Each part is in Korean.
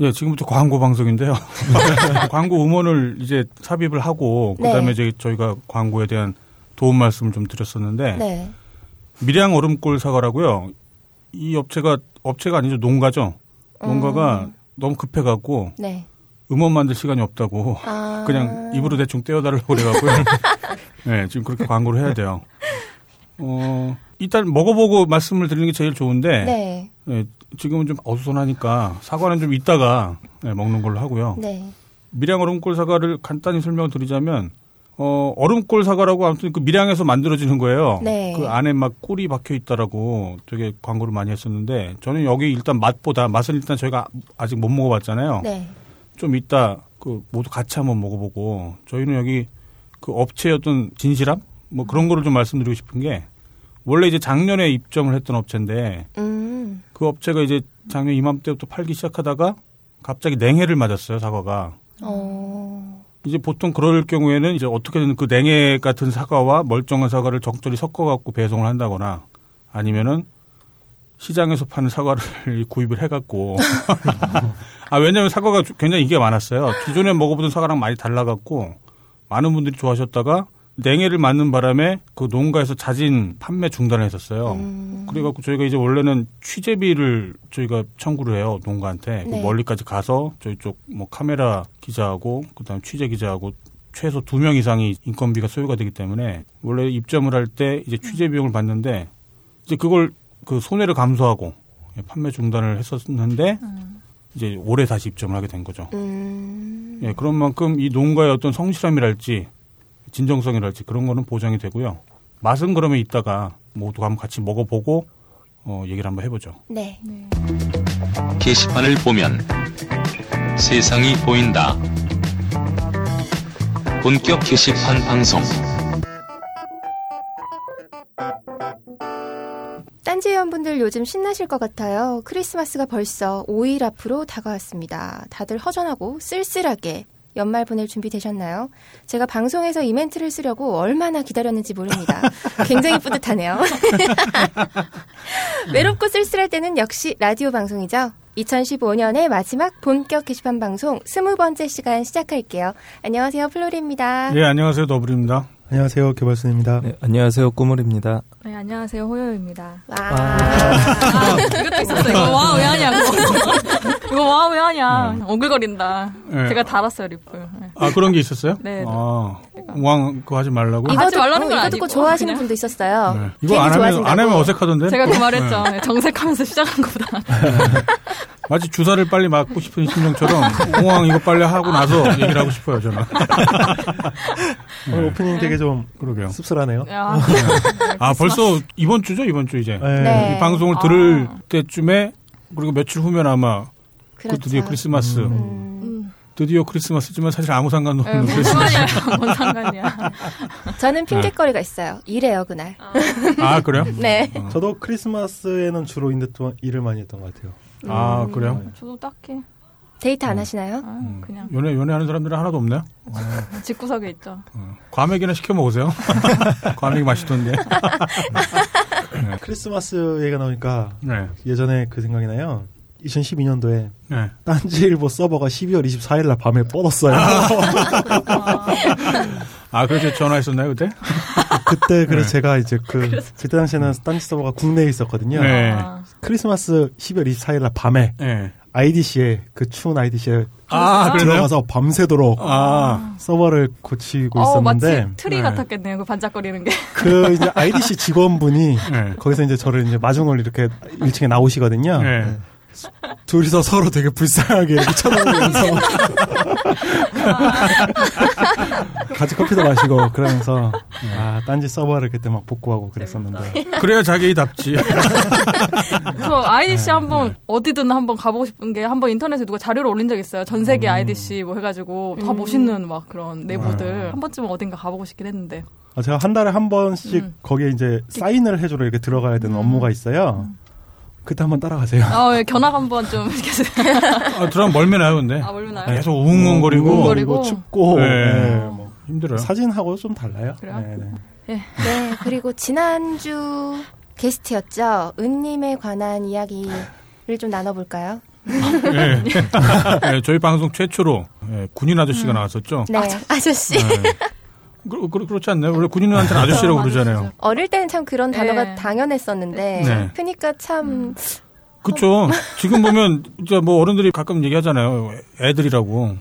예, 지금부터 광고 방송인데요. 광고 음원을 이제 삽입을 하고 그다음에 네. 저희가 광고에 대한 도움 말씀을 좀 드렸었는데 네. 밀양 얼음골 사과라고요. 이 업체가 업체가 아니죠 농가죠. 농가가 음. 너무 급해갖고 네. 음원 만들 시간이 없다고 아. 그냥 입으로 대충 떼어달라고 그래갖고요. 네, 지금 그렇게 광고를 해야 돼요. 어, 일단 먹어보고 말씀을 드리는 게 제일 좋은데 네. 네, 지금은 좀 어수선하니까 사과는 좀 이따가 네, 먹는 걸로 하고요. 네. 밀양 얼음골 사과를 간단히 설명을 드리자면 어, 얼음골 사과라고 아무튼 그 밀양에서 만들어지는 거예요. 네. 그 안에 막 꿀이 박혀 있다라고 되게 광고를 많이 했었는데 저는 여기 일단 맛보다 맛은 일단 저희가 아직 못 먹어봤잖아요. 네. 좀 이따 그 모두 같이 한번 먹어보고 저희는 여기 그 업체의 어떤 진실함 뭐 그런 거를 좀 말씀드리고 싶은 게 원래 이제 작년에 입점을 했던 업체인데 음. 그 업체가 이제 작년 이맘때부터 팔기 시작하다가 갑자기 냉해를 맞았어요 사과가 어. 이제 보통 그럴 경우에는 이제 어떻게든 그 냉해 같은 사과와 멀쩡한 사과를 적절히 섞어갖고 배송을 한다거나 아니면은 시장에서 파는 사과를 구입을 해갖고 아 왜냐하면 사과가 굉장히 인기가 많았어요. 기존에 먹어보던 사과랑 많이 달라갖고 많은 분들이 좋아하셨다가 냉해를 맞는 바람에 그 농가에서 자진 판매 중단을 했었어요. 음. 그래갖고 저희가 이제 원래는 취재비를 저희가 청구를 해요 농가한테 그 네. 멀리까지 가서 저희 쪽 뭐 카메라 기자하고 그다음 취재 기자하고 최소 두 명 이상이 인건비가 소요가 되기 때문에 원래 입점을 할 때 이제 취재 비용을 받는데 이제 그걸 그 손해를 감수하고 판매 중단을 했었는데 이제 올해 다시 입점을 하게 된 거죠. 음. 예, 그런 만큼 이 농가의 어떤 성실함이랄지 진정성이랄지 그런 거는 보장이 되고요. 맛은 그러면 이따가 모두 한번 같이 먹어보고 어, 얘기를 한번 해보죠. 네. 게시판을 보면 세상이 보인다. 본격 게시판 방송. 딴지 회원분들 요즘 신나실 것 같아요. 크리스마스가 벌써 5일 앞으로 다가왔습니다. 다들 허전하고 쓸쓸하게 연말 보낼 준비 되셨나요? 제가 방송에서 이 멘트를 쓰려고 얼마나 기다렸는지 모릅니다. 굉장히 뿌듯하네요. 외롭고 쓸쓸할 때는 역시 라디오 방송이죠. 2015년의 마지막 본격 게시판 방송 20번째 시간 시작할게요. 안녕하세요. 플로리입니다. 예, 안녕하세요. 더블입니다. 안녕하세요, 개발순입니다. 네, 안녕하세요. 꾸물입니다. 네, 안녕하세요. 호요입니다. 와. 아, 이것도 있었어. 이거 와, 왜 하냐고. 이거 와, 왜 하냐. 오글거린다. 네. 제가 달았어요, 립을. 네. 아, 그런 게 있었어요? 네, 네. 아, 왕, 그거 하지 말라고? 이거- 하지 말라는 어, 건 이거 아니고 듣고 좋아하시는 그냥. 분도 있었어요. 네. 이거 안 하면, 좋아하신다고. 안 하면 어색하던데? 제가 그 네. 말했죠. 네, 정색하면서 시작한 것보다. 마치 주사를 빨리 맞고 싶은 심정처럼 공황 이거 빨리 하고 나서 얘기를 하고 싶어요, 저는. 오늘 오프닝 되게 좀 그러게요. 씁쓸하네요. 야, 아, 벌써 이번 주죠, 이번 주 이제. 네. 네. 이 방송을 들을 아. 때쯤에 그리고 며칠 후면 아마 그 그렇죠. 드디어 크리스마스. 음. 음, 드디어 크리스마스지만 사실 아무 상관도 네, 없는 뭔 크리스마스. 상관이야. 뭔 상관이야. 저는 핑계거리가 있어요. 이래요, 그날. 아, 그래요? 네. 저도 크리스마스에는 주로 인데 또 일을 많이 했던 것 같아요. 아, 음. 그래요? 저도 딱히. 데이트 안 하시나요? 아, 음. 그냥 연애, 연애하는 사람들은 하나도 없나요? 집구석에 있죠. 어. 과메기나 시켜 먹으세요. 과메기 맛있던데. 크리스마스 얘기가 나오니까 네. 예전에 그 생각이 나요. 2012년도에 네. 딴지일보 서버가 12월 24일 날 밤에 뻗었어요. 아, 그래서 전화했었나요, 그때? 그때 그래서 네. 제가 이제 그 그때 당시에는 딴지 서버가 국내에 있었거든요. 네. 아, 크리스마스 12월 24일 날 밤에 네. IDC에 그 추운 IDC에 아? 들어가서 밤새도록 아, 서버를 고치고 어, 마치 있었는데 트리 네. 같았겠네요. 그 반짝거리는 게. 그 이제 IDC 직원분이 네. 거기서 이제 저를 이제 마중을 이렇게 1층에 나오시거든요. 네. 둘이서 서로 되게 불쌍하게 이렇게 쳐다보면서 같이 커피도 마시고 그러면서 아 딴지 서버를 그때 막 복구하고 그랬었는데 그래야 자기답지. 저 IDC 한번 어디든 한번 가보고 싶은 게 한번 인터넷에 누가 자료를 올린 적 있어요. 전 세계 IDC 뭐 해가지고 다 멋있는 막 그런 내부들 한 번쯤은 어딘가 가보고 싶긴 했는데. 아, 제가 한 달에 한 번씩 음. 거기에 이제 사인을 해주러 이렇게 들어가야 되는 업무가 있어요. 그때 한번 따라가세요. 아, 예, 견학 한번 좀 이렇게 아, 들어가면 멀미나요, 근데. 아 멀미나요? 계속 웅웅거리고. 웅웅거리고. 뭐 춥고 네. 네, 뭐 힘들어요. 사진하고 좀 달라요. 그래요? 네, 네. 네, 그리고 지난주 게스트였죠. 은님에 관한 이야기를 좀 나눠볼까요? 예. 예, 저희 방송 최초로 예, 군인 아저씨가 나왔었죠. 네, 아저 씨. 네. 그, 그, 그렇지 않나요? 원래 군인한테는 아저씨라고 부르잖아요. 어릴 때는 참 그런 단어가 네. 당연했었는데, 네. 크니까 참, 그렇죠. 지금 보면 이제 뭐 어른들이 가끔 얘기하잖아요. 애들이라고.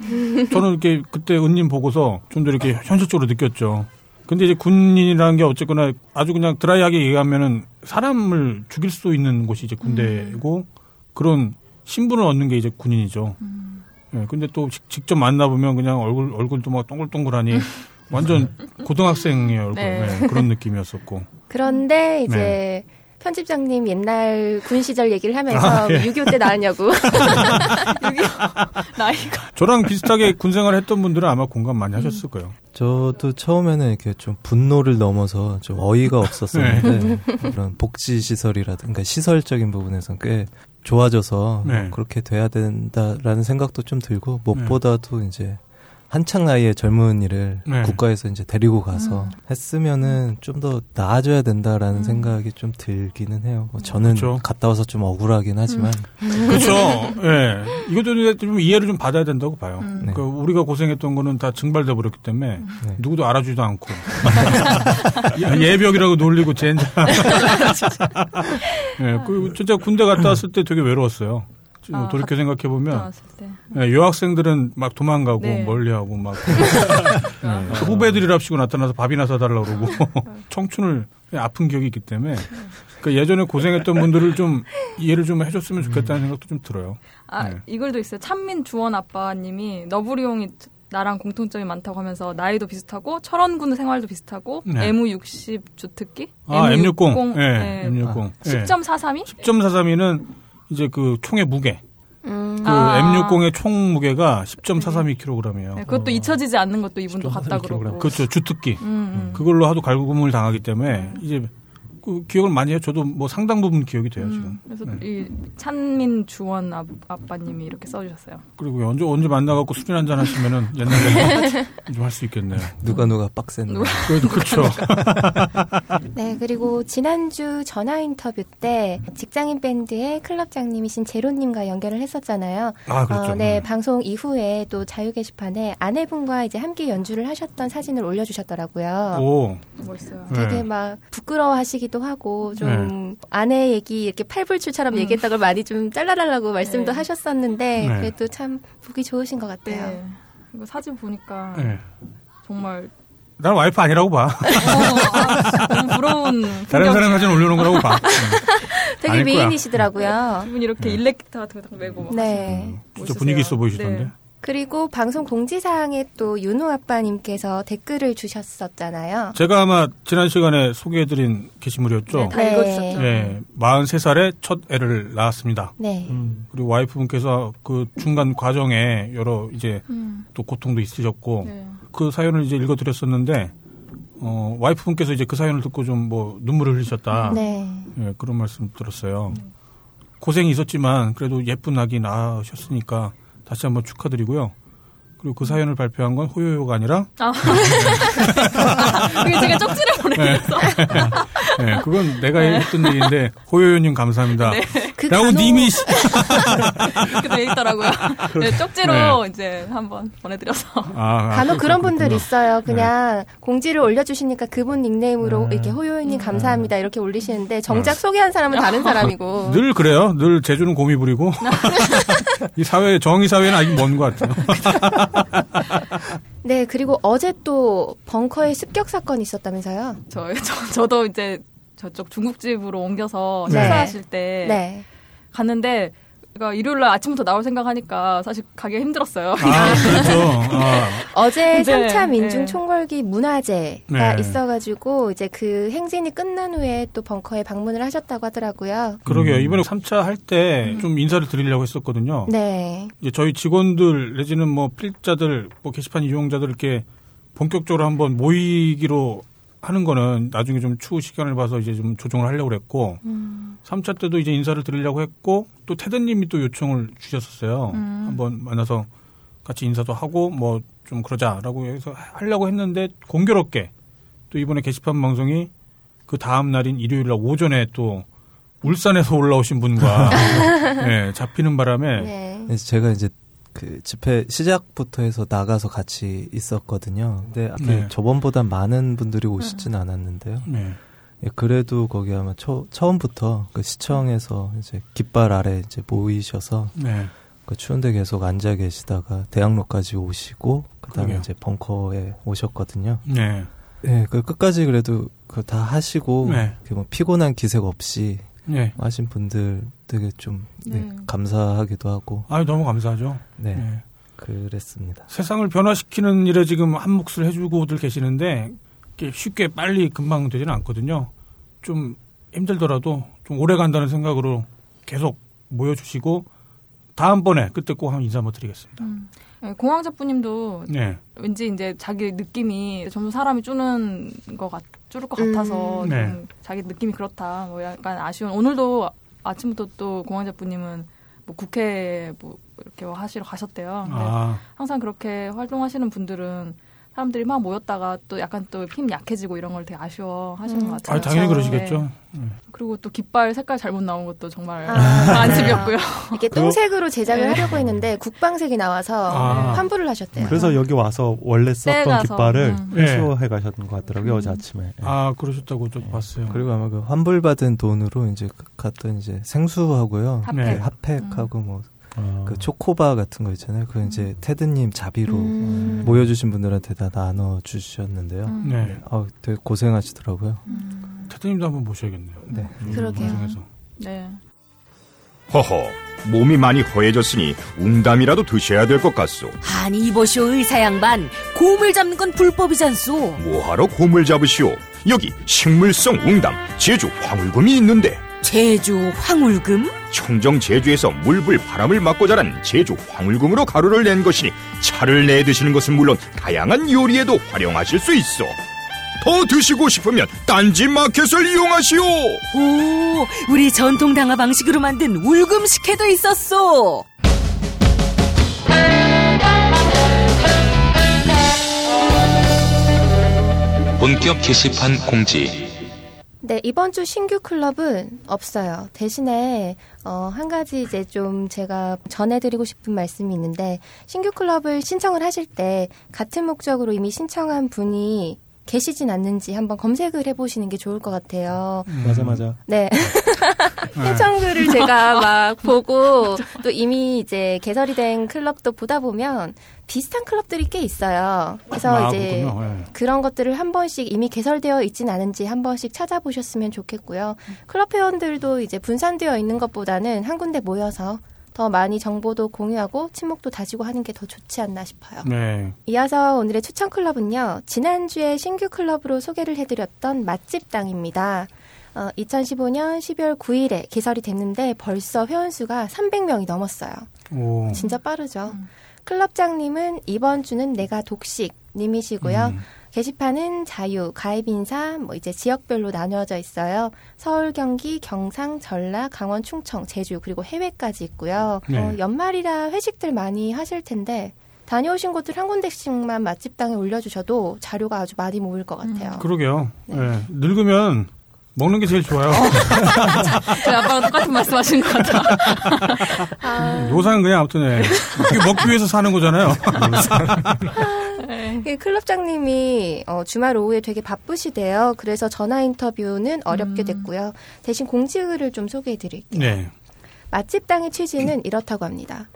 저는 이렇게 그때 은님 보고서 좀 더 이렇게 현실적으로 느꼈죠. 근데 이제 군인이라는 게 어쨌거나 아주 그냥 드라이하게 얘기하면은 사람을 죽일 수 있는 곳이 이제 군대고 그런 신분을 얻는 게 이제 군인이죠. 예, 근데 또 직- 직접 만나보면 그냥 얼굴, 얼굴도 막 동글동글하니 완전 고등학생의 얼굴. 네. 예, 그런 느낌이었었고. 그런데 이제, 네. 편집장님 옛날 군 시절 얘기를 하면서 아, 예. 6.25 때 나왔냐고. 나이가 저랑 비슷하게 군 생활 했던 분들은 아마 공감 많이 하셨을 거예요. 저도 처음에는 이렇게 좀 분노를 넘어서 좀 어이가 없었었는데 그런 복지 시설이라든가 시설적인 부분에서는 꽤 좋아져서 네. 뭐 그렇게 돼야 된다라는 생각도 좀 들고 무엇보다도 이제 한창 나이에 젊은이를 네. 국가에서 이제 데리고 가서 했으면은 좀 더 나아져야 된다라는 생각이 좀 들기는 해요. 뭐 저는 그쵸. 갔다 와서 좀 억울하긴 하지만 그렇죠. 예. 이것도 좀 이해를 좀 받아야 된다고 봐요. 네. 그러니까 우리가 고생했던 거는 다 증발돼 버렸기 때문에 네. 누구도 알아주지도 않고 예벽이라고 놀리고 젠장. 예. 그 진짜 군대 갔다 왔을 때 되게 외로웠어요. 아, 돌이켜 생각해 보면. 예, 여학생들은 막 도망가고 네. 멀리하고 막 예, 후배들이랍시고 나타나서 밥이나 사달라고 그러고 청춘을 아픈 기억이 있기 때문에 그러니까 예전에 고생했던 분들을 좀 이해를 좀 해줬으면 좋겠다는 생각도 좀 들어요. 아, 네. 이글도 있어요. 찬민 주원 아빠님이 너부리용이 나랑 공통점이 많다고 하면서 나이도 비슷하고 철원군 생활도 비슷하고 네. M60 주특기 아, M60. M60 예, 네. M60. 예. 10.432? 10.432는 이제 그 총의 무게. 음, 그 아. M60의 총 무게가 10.432kg이에요. 네, 그것도 잊혀지지 않는 것도 이분도 같다 그러고. 그렇죠. 주특기. 음, 음. 그걸로 하도 갈구금을 당하기 때문에 이제 그 기억을 많이 해요. 저도 뭐 상당 부분 기억이 돼요, 지금. 음, 그래서 네. 이 찬민 주원 아, 아빠님이 이렇게 써주셨어요. 그리고 언제 언제 만나갖고 술이나 한잔 하시면은 옛날에 좀 할 수 있겠네요. 누가 누가 빡센 누가- 그래도 그렇죠. 네, 그리고 지난주 전화 인터뷰 때 직장인 밴드의 클럽장님이신 제로님과 연결을 했었잖아요. 아 그렇죠. 어, 네, 방송 이후에 또 자유 게시판에 아내분과 이제 함께 연주를 하셨던 사진을 올려주셨더라고요. 오. 멋있어요. 네. 되게 막 부끄러워하시기도 하고 좀 아내 얘기 이렇게 팔불출처럼 음. 얘기했던 걸 많이 좀 잘라달라고 말씀도 네. 하셨었는데 네. 그래도 참 보기 좋으신 것 같아요. 네. 이거 사진 보니까 네. 정말 난 와이프 아니라고 봐. 어, 아, 너무 부러운 다른 사람. 사진 올려놓은 거라고 봐. 되게. 미인이시더라고요. 이분이 이렇게 일렉 기타 같은 거딱 메고 막 네. 진짜 멋있으세요. 분위기 있어 보이시던데. 네. 그리고 방송 공지사항에 또 윤호 아빠님께서 댓글을 주셨었잖아요. 제가 아마 지난 시간에 소개해드린 게시물이었죠. 네, 다 네. 읽어주셨죠. 예, 43살에 첫 애를 낳았습니다. 네. 그리고 와이프분께서 그 중간 과정에 여러 이제 음, 또 고통도 있으셨고 네. 그 사연을 이제 읽어드렸었는데 어, 와이프분께서 이제 그 사연을 듣고 좀 뭐 눈물을 흘리셨다. 네. 예, 그런 말씀 들었어요. 고생이 있었지만 그래도 예쁜 아기 낳으셨으니까 다시 한번 축하드리고요. 그리고 그 사연을 발표한 건 호요요가 아니라 아. 그게 제가 쪽지를 보내드렸어. 예, 그건 내가 했던 얘기인데 호요요님 감사합니다. 그 라고 간호- 님이 이렇게 돼 있더라고요. 네, 쪽지로 이제 한번 보내드려서. 아, 아, 간혹 그런 분들. 있어요. 그냥 공지를 올려주시니까 그분 닉네임으로 네. 이렇게 호요이님 감사합니다 이렇게 올리시는데 정작 소개한 사람은 다른 사람이고. 늘 그래요. 늘 제주는 곰이 부리고 이 사회 정의 사회는 아직 먼 것 같아요. 네 그리고 어제 또 벙커에 습격 사건이 있었다면서요? 저, 저, 저도 이제 저쪽 중국집으로 옮겨서 네. 식사하실 때 네. 갔는데 제가 일요일 날 아침부터 나올 생각하니까 사실 가기가 힘들었어요. 아, 그렇죠. 아, 어제 네, 3차 민중 네. 총궐기 문화제가 네. 있어가지고 이제 그 행진이 끝난 후에 또 벙커에 방문을 하셨다고 하더라고요. 그러게요. 이번에 3차 할 때좀 인사를 드리려고 했었거든요. 네. 이제 저희 직원들 내지는 뭐 필자들, 뭐 게시판 이용자들 이렇게 본격적으로 한번 모이기로 하는 거는 나중에 좀 추후 시간을 봐서 이제 좀 조정을 하려고 그랬고 음. 3차 때도 이제 인사를 드리려고 했고 또 테드님이 또 요청을 주셨었어요. 음. 한번 만나서 같이 인사도 하고 뭐 좀 그러자라고 해서 하려고 했는데 공교롭게 또 이번에 게시판 방송이 그 다음 날인 일요일 날 오전에 또 울산에서 올라오신 분과 예, 잡히는 바람에 네. 그래서 제가 이제 그 집회 시작부터 해서 나가서 같이 있었거든요. 근데 앞에 네. 저번보다 많은 분들이 오시진 않았는데요. 네. 예, 그래도 거기 아마 초, 처음부터 그 시청에서 이제 깃발 아래 이제 모이셔서 네. 그 추운데 계속 앉아 계시다가 대학로까지 오시고 그다음에 그러게요. 이제 벙커에 오셨거든요. 네. 예, 그 끝까지 그래도 그 다 하시고 네. 이렇게 뭐 피곤한 기색 없이 네. 하신 분들 되게 좀 네, 네. 감사하기도 하고 아유 너무 감사하죠. 네, 네. 그랬습니다. 세상을 변화시키는 일에 지금 한 몫을 해주고들 계시는데 쉽게 빨리 금방 되지는 않거든요. 좀 힘들더라도 좀 오래 간다는 생각으로 계속 모여주시고 다음번에 그때 꼭 한번 인사 한번 드리겠습니다. 음. 네, 공황제부님도 네. 왠지 이제 자기 느낌이 점점 사람이 줄는 것 같, 줄을 것 음. 같아서 좀 네. 자기 느낌이 그렇다. 뭐 약간 아쉬운 오늘도 아침부터 또 공황제부님은 뭐 국회 뭐 이렇게 하시러 가셨대요. 근데 아, 항상 그렇게 활동하시는 분들은 사람들이 막 모였다가 또 약간 또 힘 약해지고 이런 걸 되게 아쉬워하시는 음. 것 같아요. 아 당연히 그렇죠. 그러시겠죠. 그리고 또 깃발 색깔 잘못 나온 것도 정말 아, 안심이었고요. 이렇게 똥색으로 제작을 하려고 했는데 국방색이 나와서 아. 환불을 하셨대요. 그래서 여기 와서 원래 썼던 떼가서, 깃발을 음. 회수해 가셨던 것 같더라고요 음. 어제 아침에. 예. 아 그러셨다고 좀 봤어요. 그리고 아마 그 환불받은 돈으로 이제 그 갔던 이제 생수하고요, 핫팩. 네. 핫팩하고 뭐 아. 그 초코바 같은 거 있잖아요. 그 이제 테드님 자비로 음. 모여주신 분들한테 다 나눠 주셨는데요. 음. 네. 아, 되게 고생하시더라고요. 태태님도 한번 모셔야겠네요. 네. 음, 그러게요. 방송에서. 네. 허허, 몸이 많이 허해졌으니 웅담이라도 드셔야 될 것 같소. 아니 이보시오 의사 양반 곰을 잡는 건 불법이잖소 뭐하러 곰을 잡으시오? 여기 식물성 웅담, 제주 황울금이 있는데 제주 황울금 청정 제주에서 물불 바람을 맞고 자란 제주 황울금으로 가루를 낸 것이니 차를 내 드시는 것은 물론 다양한 요리에도 활용하실 수 있어. 더 드시고 싶으면 딴지 마켓을 이용하시오. 오 우리 전통 당화 방식으로 만든 울금 식혜도 있었소 본격 게시판 공지. 네, 이번 주 신규 클럽은 없어요. 대신에, 어, 한 가지 이제 좀 제가 전해드리고 싶은 말씀이 있는데, 신규 클럽을 신청을 하실 때, 같은 목적으로 이미 신청한 분이 계시진 않는지 한번 검색을 해보시는 게 좋을 것 같아요. 맞아 맞아. 네. 신청글을 제가 막 보고 또 이미 이제 개설이 된 클럽도 보다 보면 비슷한 클럽들이 꽤 있어요. 그래서 아, 이제 그렇군요. 예. 그런 것들을 한 번씩 이미 개설되어 있진 않은지 한 번씩 찾아보셨으면 좋겠고요. 클럽 회원들도 이제 분산되어 있는 것보다는 한 군데 모여서 더 많이 정보도 공유하고 친목도 다지고 하는 게 더 좋지 않나 싶어요. 네. 이어서 오늘의 추천 클럽은요. 지난주에 신규 클럽으로 소개를 해드렸던 맛집당입니다. 어, 2015년 12월 9일에 개설이 됐는데 벌써 회원수가 300명이 넘었어요. 오. 진짜 빠르죠. 클럽장님은 이번 주는 내가 독식 님이시고요. 음. 게시판은 자유, 가입 인사, 뭐 이제 지역별로 나뉘어져 있어요. 서울, 경기, 경상, 전라, 강원, 충청, 제주 그리고 해외까지 있고요. 네. 어, 연말이라 회식들 많이 하실 텐데 다녀오신 곳들 한 군데씩만 맛집당에 올려주셔도 자료가 아주 많이 모일 것 같아요. 그러게요. 네. 예. 늙으면 먹는 게 제일 좋아요. 저희 아빠랑 똑같은 말씀하신 것 같아. 아, 요상은 그냥 아무튼 예. 그게 먹기 위해서 사는 거잖아요. 네. 그 클럽장님이 어, 주말 오후에 되게 바쁘시대요. 그래서 전화 인터뷰는 어렵게 음. 됐고요. 대신 공지글을 좀 소개해 드릴게요. 네. 맛집당의 취지는 이렇다고 합니다.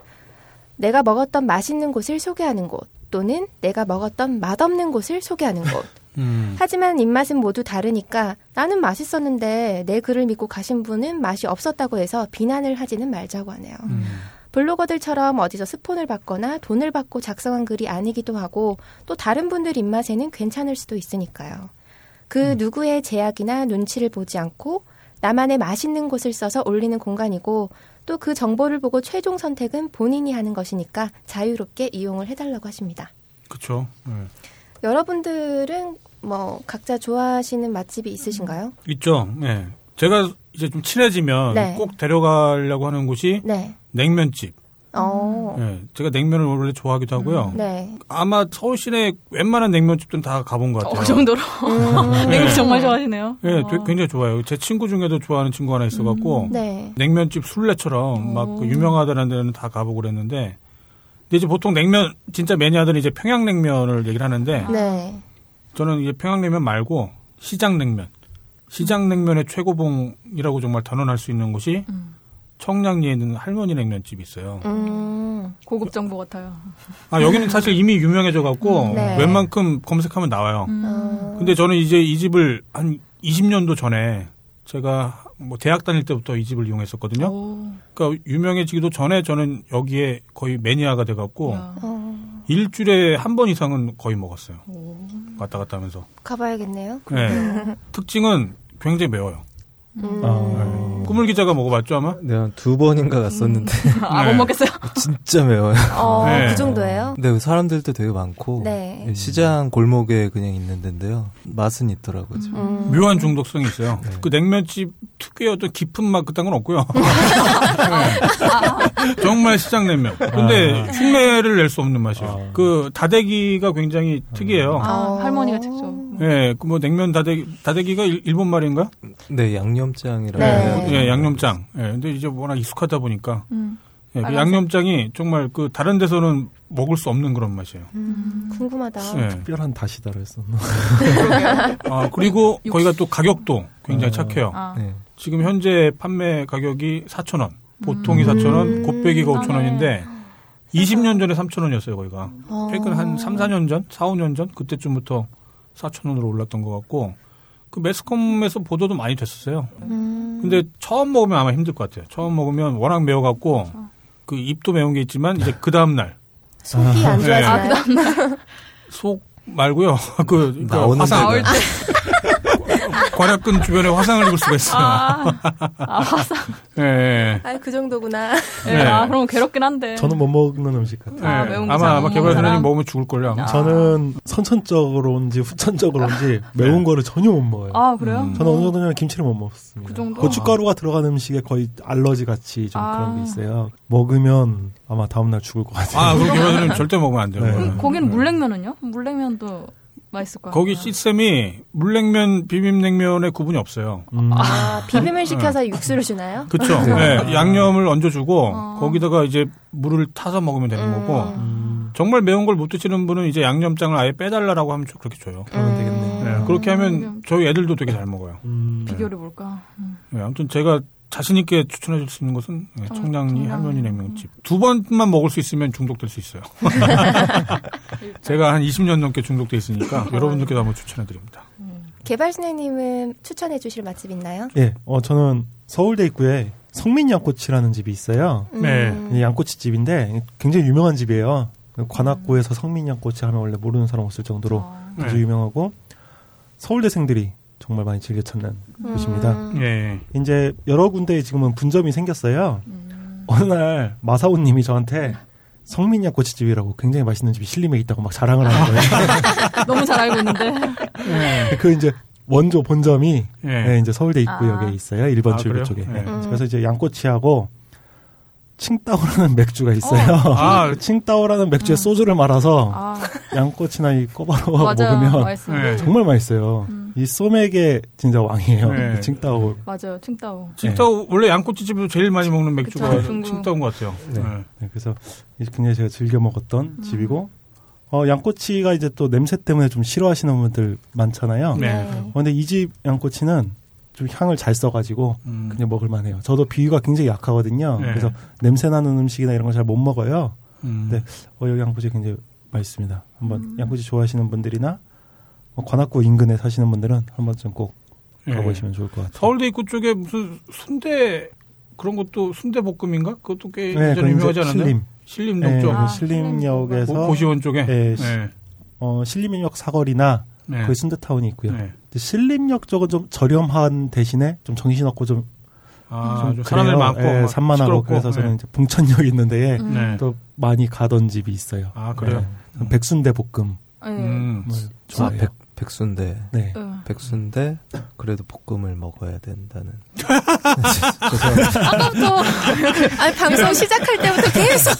내가 먹었던 맛있는 곳을 소개하는 곳 또는 내가 먹었던 맛없는 곳을 소개하는 곳. 음. 하지만 입맛은 모두 다르니까 나는 맛있었는데 내 글을 믿고 가신 분은 맛이 없었다고 해서 비난을 하지는 말자고 하네요. 음. 블로거들처럼 어디서 스폰을 받거나 돈을 받고 작성한 글이 아니기도 하고 또 다른 분들 입맛에는 괜찮을 수도 있으니까요. 그 누구의 제약이나 눈치를 보지 않고 나만의 맛있는 곳을 써서 올리는 공간이고 또 그 정보를 보고 최종 선택은 본인이 하는 것이니까 자유롭게 이용을 해달라고 하십니다. 그렇죠. 예. 여러분들은 뭐 각자 좋아하시는 맛집이 있으신가요? 있죠. 예. 제가 이제 좀 친해지면 네. 꼭 데려가려고 하는 곳이 네. 냉면집. 어. 예, 제가 냉면을 원래 좋아하기도 하고요. 네. 아마 서울 시내 웬만한 냉면집들은 다 가본 것 어, 같아요. 그 정도로 음. 냉면 정말 좋아하시네요. 예, 어. 되게 굉장히 좋아요. 제 친구 중에도 좋아하는 친구 하나 있어갖고 네. 냉면집 술래처럼 막 그 유명하다는 데는 다 가보고 그랬는데 근데 이제 보통 냉면 진짜 매니아들은 이제 평양냉면을 얘기를 하는데 네. 저는 이제 평양냉면 말고 시장냉면 시장냉면의 최고봉이라고 정말 단언할 수 있는 곳이 음. 청량리에 있는 할머니 냉면집이 있어요. 음. 고급 정보 같아요. 아 여기는 사실 이미 유명해져 갖고 네. 웬만큼 검색하면 나와요. 어. 근데 저는 이제 이 집을 한 20년도 전에 제가 뭐 대학 다닐 때부터 이 집을 이용했었거든요. 오, 그러니까 유명해지기도 전에 저는 여기에 거의 매니아가 돼갖고 야. 어. 일주일에 한 번 이상은 거의 먹었어요. 오. 왔다 갔다 하면서. 가봐야겠네요. 네. 특징은 굉장히 매워요. 음. 어. 꾸물 기자가 먹어봤죠 아마? 내가 두 번인가 갔었는데 아, 네. 못 먹겠어요. 진짜 매워요. 어, 네. 그 정도예요? 근데 사람들도 되게 많고 네. 시장 골목에 그냥 있는 데인데요. 맛은 있더라고요. 좀. 음. 묘한 중독성이 있어요. 네. 그 냉면집 특유의 어떤 깊은 맛 그딴 건 없고요. 네. 정말 시장 냉면. 근데 흉내를 낼 수 없는 맛이에요. 아. 그 다대기가 굉장히 특이해요. 아, 어. 할머니가 직접. 예, 그뭐 냉면 다대기 다대기가 일- 일본 말인가? 네, 양념 장이라고 네. 되나? 예, 양념장. 예, 근데 이제 워낙 익숙하다 보니까 음. 예, 그. 양념장이 정말 그 다른 데서는 먹을 수 없는 그런 맛이에요. 음. 궁금하다. 예. 특별한 다시다를 했었나? 아, 그리고 거기가 또 가격도 굉장히 착해요. 아. 네. 지금 현재 판매 가격이 4,000원. 보통이 4,000원, 곱빼기가 5,000원인데 20년 전에 3,000원이었어요, 거기가. 어. 최근 한 3, 4년 전, 4, 5년 전 그때쯤부터 4,000원으로 올랐던 것 같고 그 매스컴에서 보도도 많이 됐었어요. 음. 근데 처음 먹으면 아마 힘들 것 같아요. 처음 먹으면 워낙 매워갖고 그 입도 매운 게 있지만 이제 그 다음 날속 속이 안 네. 좋아지나요? 말고요. 그, 그 나오는 화상 나올 때. 괄약근 주변에 화상을 입을 수가 있어요. 아, 아 화상. 예, 예. 아, 그 정도구나. 예, 네. 아, 그럼 괴롭긴 한데. 저는 못 먹는 음식 같아요. 아, 예. 매운 거 아마 잘 아마 못 개발 선생님? 먹으면 죽을 걸요. 아마. 아. 저는 선천적으로인지 후천적으로인지 매운 거를 전혀 못 먹어요. 아, 그래요? 음. 저는 어느 정도냐면 김치를 못 먹습니다. 그 정도? 고춧가루가 들어간 음식에 거의 알러지 같이 좀 아. 그런 게 있어요. 먹으면 아마 다음날 죽을 것 같아요. 아, 그럼 개발 선생님 절대 먹으면 안 돼요. 네. 거기는 물냉면은요? 물냉면도 맛있을 거야. 거기 시스템이 물냉면, 비빔냉면의 구분이 없어요. 음. 아, 비빔을 시켜서 육수를 주나요? 그렇죠. 네. 양념을 얹어주고 어. 거기다가 이제 물을 타서 먹으면 되는 음. 거고 음, 정말 매운 걸 못 드시는 분은 이제 양념장을 아예 빼달라고 하면 그렇게 줘요. 그러면 음. 되겠네. 네, 그렇게 하면 저희 애들도 되게 잘 먹어요. 음. 비결이 뭘까? 음. 네, 아무튼 제가 자신 있게 추천해 줄 수 있는 것은 네, 청- 청량리. 할머니 냉면집. 두 번만 먹을 수 있으면 중독될 수 있어요. 제가 한 20년 넘게 중독돼 있으니까 여러분들께도 한번 추천해 드립니다. 개발 선생님은 추천해 주실 맛집 있나요? 예, 어, 저는 서울대 입구에 성민 양꼬치라는 집이 있어요. 네. 음. 이 양꼬치 집인데 굉장히 유명한 집이에요. 관악구에서 성민 양꼬치 하면 원래 모르는 사람 없을 정도로 아. 아주 네. 유명하고 서울대생들이 정말 많이 즐겨 찾는 곳입니다. 음. 예. 이제 여러 군데에 지금은 분점이 생겼어요. 어느 날 마사오님이 저한테 성민 양꼬치집이라고 굉장히 맛있는 집이 신림에 있다고 막 자랑을 하는 거예요. 너무 잘 알고 있는데. 그 이제 원조 본점이 예. 네, 이제 서울대 입구역에 아. 있어요. 1번 아, 출구 그래요? 쪽에. 네. 음. 그래서 이제 양꼬치하고 칭따오라는 맥주가 있어요. 아. 그 칭따오라는 맥주에 소주를 말아서 아, 양꼬치나 이 꼬바로. 먹으면 맛있어요. 네. 정말 맛있어요. 음. 이 소맥의 진짜 왕이에요. 네. 이 칭따오. 맞아요. 칭따오. 진짜 원래 양꼬치집에서 제일 많이 먹는 맥주가 그쵸. 칭따온 것 같아요. 네. 네. 네, 그래서 이제 굉장히 제가 즐겨 먹었던 음. 집이고 어, 양꼬치가 이제 또 냄새 때문에 좀 싫어하시는 분들 많잖아요. 네. 어, 근데 이 집 양꼬치는 좀 향을 잘 써가지고 음. 그냥 먹을만 해요. 저도 비위가 굉장히 약하거든요. 네. 그래서 냄새 나는 음식이나 이런 걸 잘 못 먹어요. 음. 네. 어, 여기 양꼬치 굉장히 맛있습니다. 한번 음. 양꼬치 좋아하시는 분들이나 어, 관악구 인근에 사시는 분들은 한번 좀꼭 예. 가보시면 좋을 것 같아요. 서울대 입구 쪽에 무슨 순대 그런 것도 순대 볶음인가? 그것도 꽤 네, 예전에 유명하지 이제 않았나요? 신림. 신림 네, 동쪽 아, 그 신림역에서 고- 고시원 쪽에. 네, 네. 어, 신림역 사거리나 네. 거기 순대타운이 있고요. 네. 신림역 쪽은 좀 저렴한 대신에 좀 정신없고 좀, 아, 좀좀 사람들. 많고 예, 막 산만하고 시끄럽고. 그래서 저는 네. 이제 봉천역 있는데 음. 네. 또 많이 가던 집이 있어요. 아 그래요. 네. 백순대 볶음 네. 음. 뭐 아, 좋아해요. 백, 백순대. 네. 어. 백순대 그래도 볶음을 먹어야 된다는. 아까부터 아니, 방송 시작할 때부터 계속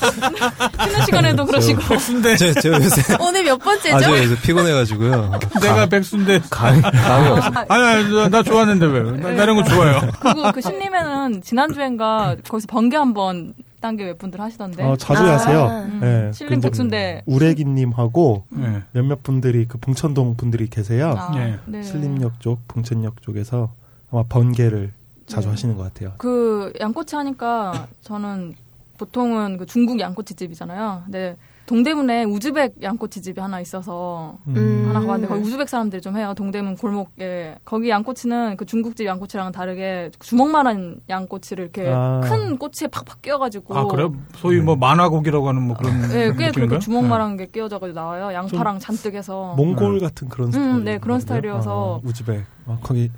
쉬는 시간에도 그러시고. 백순대. 제, 제가 요새 오늘 몇 번째죠? 아, 요새 피곤해가지고요. 내가 백순대. 감이 감이 없어. 아니, 아니, 나, 나 좋았는데 왜? 나, 나 이런 거 좋아요. 그리고 그 신림에는 지난 주엔가 거기서 번개 한번 딴게몇 분들 하시던데. 어, 자주 아. 하세요. 음. 네. 신림 근데 복순대. 우레기님하고 네. 몇몇 분들이 그 봉천동 분들이 계세요. 아, 예. 네. 신림역 쪽, 봉천역 쪽에서 아마 번개를 자주 네. 하시는 것 같아요. 그 양꼬치 하니까 저는 보통은 그 중국 양꼬치 집이잖아요. 근데 동대문에 우즈벡 양꼬치 집이 하나 있어서 음. 하나 가봤는데 거기 우즈벡 사람들이 좀 해요. 동대문 골목에 거기 양꼬치는 그 중국집 양꼬치랑은 다르게 주먹만한 양꼬치를 이렇게 아. 큰 꼬치에 팍팍 끼워가지고 아, 그래요? 소위 뭐 만화고기라고 하는 뭐 그런. 네, 꽤? 그렇게 주먹만한 게 끼워져가지고 나와요. 양파랑 잔뜩 해서 몽골 같은 그런 스타일. 네, 그런 스타일이어서. 우즈벡. 아, 거기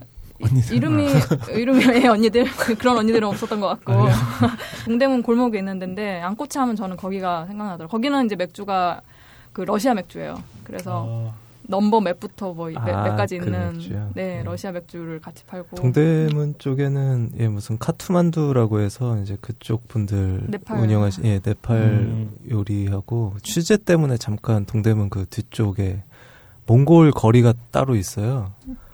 언니들. 이름이 이름이 예, 언니들 그런 언니들은 없었던 것 같고 아, 네. 동대문 골목에 있는 데인데 양꼬치 하면 저는 거기가 생각나더라고요. 거기는 이제 맥주가 그 러시아 맥주예요. 그래서 아, 넘버 맵부터 뭐몇 아, 가지 그 있는 맥주요? 네 네. 러시아 맥주를 같이 팔고 동대문 쪽에는 예 무슨 카투만두라고 해서 이제 그쪽 분들 네팔. 운영하신 예 네팔 음. 요리하고 취재 때문에 잠깐 동대문 그 뒤쪽에 몽골 거리가 따로 있어요.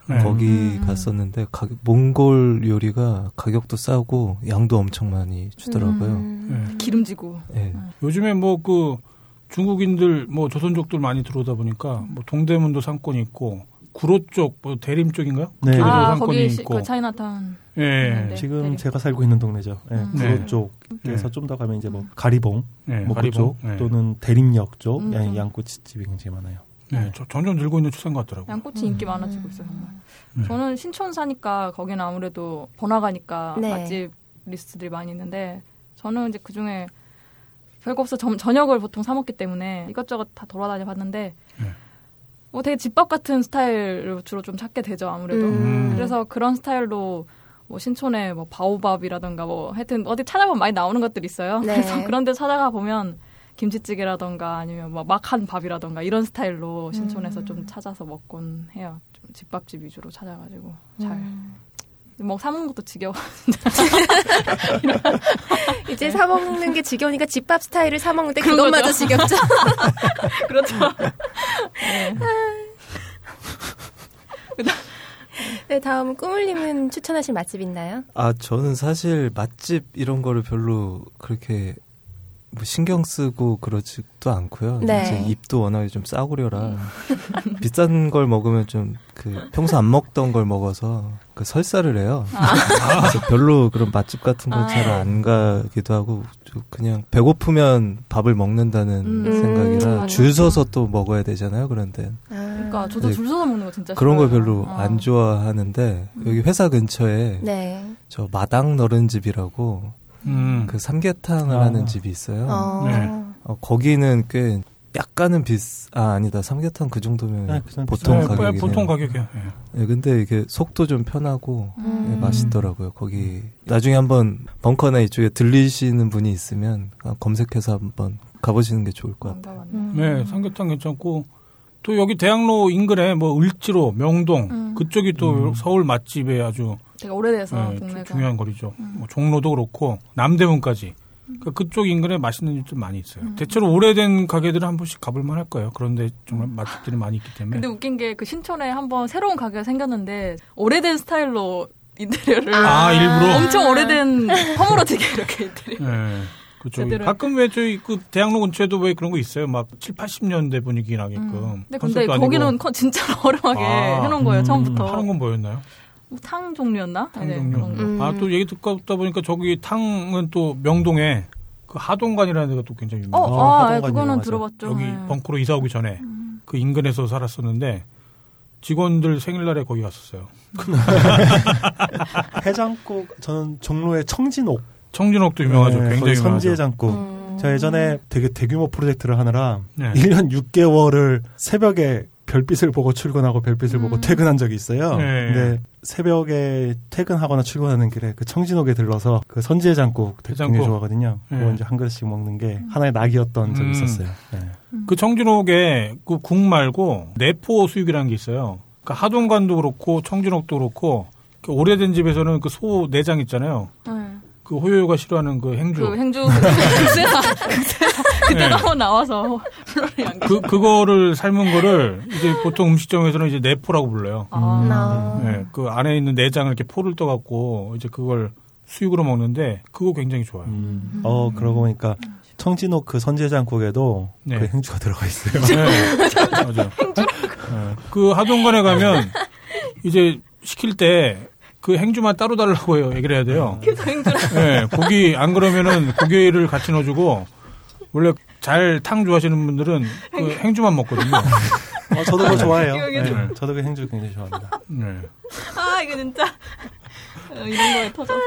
네. 거기 음. 갔었는데 가, 몽골 요리가 가격도 싸고 양도 엄청 많이 주더라고요. 음. 네. 기름지고 예. 요즘에 뭐 그 중국인들 뭐 조선족들 많이 들어오다 보니까 뭐 동대문도 상권이 있고 구로 쪽, 뭐 대림 쪽인가요? 네. 그쪽에도 아 상권이 거기 시- 있고. 그 차이나타운 예. 네. 지금 대림. 제가 살고 있는 동네죠. 예, 음. 구로 네. 쪽에서 네. 좀더 가면 이제 뭐 가리봉, 네. 뭐 가리봉. 그쪽 네. 또는 대림역 쪽 음, 양- 좀. 양꼬치집이 굉장히 많아요. 네. 저- 점점 늘고 있는 추세인 것 같더라고요. 양꼬치 인기 많아지고 있어요 정말. 음. 저는 신촌 사니까 거기는 아무래도 번화가니까 네. 맛집 리스트들이 많이 있는데 저는 이제 그 중에 별거 없어 점- 저녁을 보통 사 먹기 때문에 이것저것 다 돌아다녀 봤는데 네. 뭐 되게 집밥 같은 스타일을 주로 좀 찾게 되죠 아무래도 음. 그래서 그런 스타일로 뭐 신촌에 뭐 바오밥이라던가 뭐 하여튼 어디 찾아보면 많이 나오는 것들이 있어요 네. 그래서 그런 데 찾아가 보면 김치찌개라던가 아니면 뭐 막한 밥이라던가 이런 스타일로 신촌에서 음. 좀 찾아서 먹곤 해요. 좀 집밥집 위주로 찾아가지고 잘. 음. 뭐 사먹는 것도 지겨워. 이제 사 먹는 게 지겨우니까 집밥 스타일을 사 먹는데 그런 그것마저 거죠. 지겹죠. 그렇죠. 네. 네, 다음 꾸물님은 추천하실 맛집 있나요? 아 저는 사실 맛집 이런 거를 별로 그렇게 뭐 신경 쓰고 그러지도 않고요. 네. 이제 입도 워낙에 좀 싸구려라 비싼 걸 먹으면 좀 그 평소 안 먹던 걸 먹어서 그 설사를 해요. 그래서 별로 그런 맛집 같은 건 아. 잘안 가기도 하고 좀 그냥 배고프면 밥을 먹는다는 음. 생각이라 음. 줄 서서 또 먹어야 되잖아요. 그런데 그러니까 저도 네. 줄 서서 먹는 거 진짜 그런 걸. 별로 어. 안 좋아하는데 여기 회사 근처에 네. 저 마당 너른 집이라고 음. 그 삼계탕을 아. 하는 집이 있어요. 어. 네. 어, 거기는 꽤 약간은 비싸 아 아니다 삼계탕 그 정도면 네, 그 정도 보통 네, 가격이네요. 보통 가격이요. 예. 네, 근데 이게 속도 좀 편하고 음. 네, 맛있더라고요. 거기 나중에 한번 벙커나 이쪽에 들리시는 분이 있으면 아, 검색해서 한번 가보시는 게 좋을 것안 같아요. 음. 네, 삼계탕 괜찮고 또 여기 대학로 인근에 뭐 을지로, 명동 음. 그쪽이 또 음. 서울 맛집에 아주 되게 오래돼서 예, 동네가. 중요한 거리죠. 음. 뭐 종로도 그렇고 남대문까지 그 그쪽 인근에 맛있는 집들 많이 있어요. 음. 대체로 오래된 가게들은 한 번씩 가볼 만할 거예요. 그런데 정말 맛집들이 많이 있기 때문에. 근데 웃긴 게 그 신촌에 한 번 새로운 가게가 생겼는데 오래된 스타일로 인테리어를 아, 일부러? 엄청 오래된 허물어지게 이렇게 인테리어. 예. 그쪽 제대로 가끔 왜 저희 그 대학로 근처에도 왜 그런 거 있어요. 막 7, 80년대 분위기 나게끔. 음. 근데, 근데 아니고 거기는 컨- 진짜 어려하게 아, 해놓은 거예요 음. 처음부터. 파는 건 뭐였나요? 뭐탕 종류였나? 탕 네, 종류. 음. 아, 또 얘기 듣고 다 보니까 저기 탕은 또 명동에 그 하동관이라는 데가 또 굉장히 어, 유명해요. 아, 하동관 예, 그거는. 들어봤죠. 여기 네. 벙커로 이사 오기 전에 음. 그 인근에서 살았었는데 직원들 생일날에 거기 갔었어요. 해장국 저는 종로의 청진옥 청진옥도 유명하죠. 네, 굉장히 유명하죠. 선지 해장국. 음. 저 예전에 되게 대규모 프로젝트를 하느라 네. 1년 6개월을 새벽에 별빛을 보고 출근하고 별빛을 보고 음. 퇴근한 적이 있어요. 네. 근데 새벽에 퇴근하거나 출근하는 길에 그 청진옥에 들러서 그 선지의 장국 되게 해장국. 좋아하거든요. 그거 네. 이제 한 그릇씩 먹는 게 하나의 낙이었던 적이 음. 있었어요. 네. 그 청진옥에 그 국 말고 내포 수육이라는 게 있어요. 그 하동관도 그렇고 청진옥도 그렇고 그 오래된 집에서는 그 소 내장 있잖아요. 네. 그 호요요가 싫어하는 그 행주. 그 행주 극세사 극세사 그때도 네. 한번 나와서 그 그거를 삶은 거를 이제 보통 음식점에서는 이제 내포라고 불러요. 아. 나. 네, 그 안에 있는 내장을 이렇게 포를 떠갖고 이제 그걸 수육으로 먹는데 그거 굉장히 좋아요. 음. 어 그러고 보니까 청진옥 그 선지의 장국에도 네. 그 행주가 들어가 있어요. 네, 맞아요. 네. 그 하동관에 가면 이제 시킬 때 그 행주만 따로 달라고 해요. 얘기를 해야 돼요. 계속 행주 네, 고기 안 그러면은 고기를 같이 넣어주고 원래 잘 탕 좋아하시는 분들은 그 행주만 먹거든요. 어, 저도 그거 좋아해요. 기억이 네. 나. 저도 그 행주 굉장히 좋아합니다. 네. 아 이거 진짜 어, 이런 거에 터져서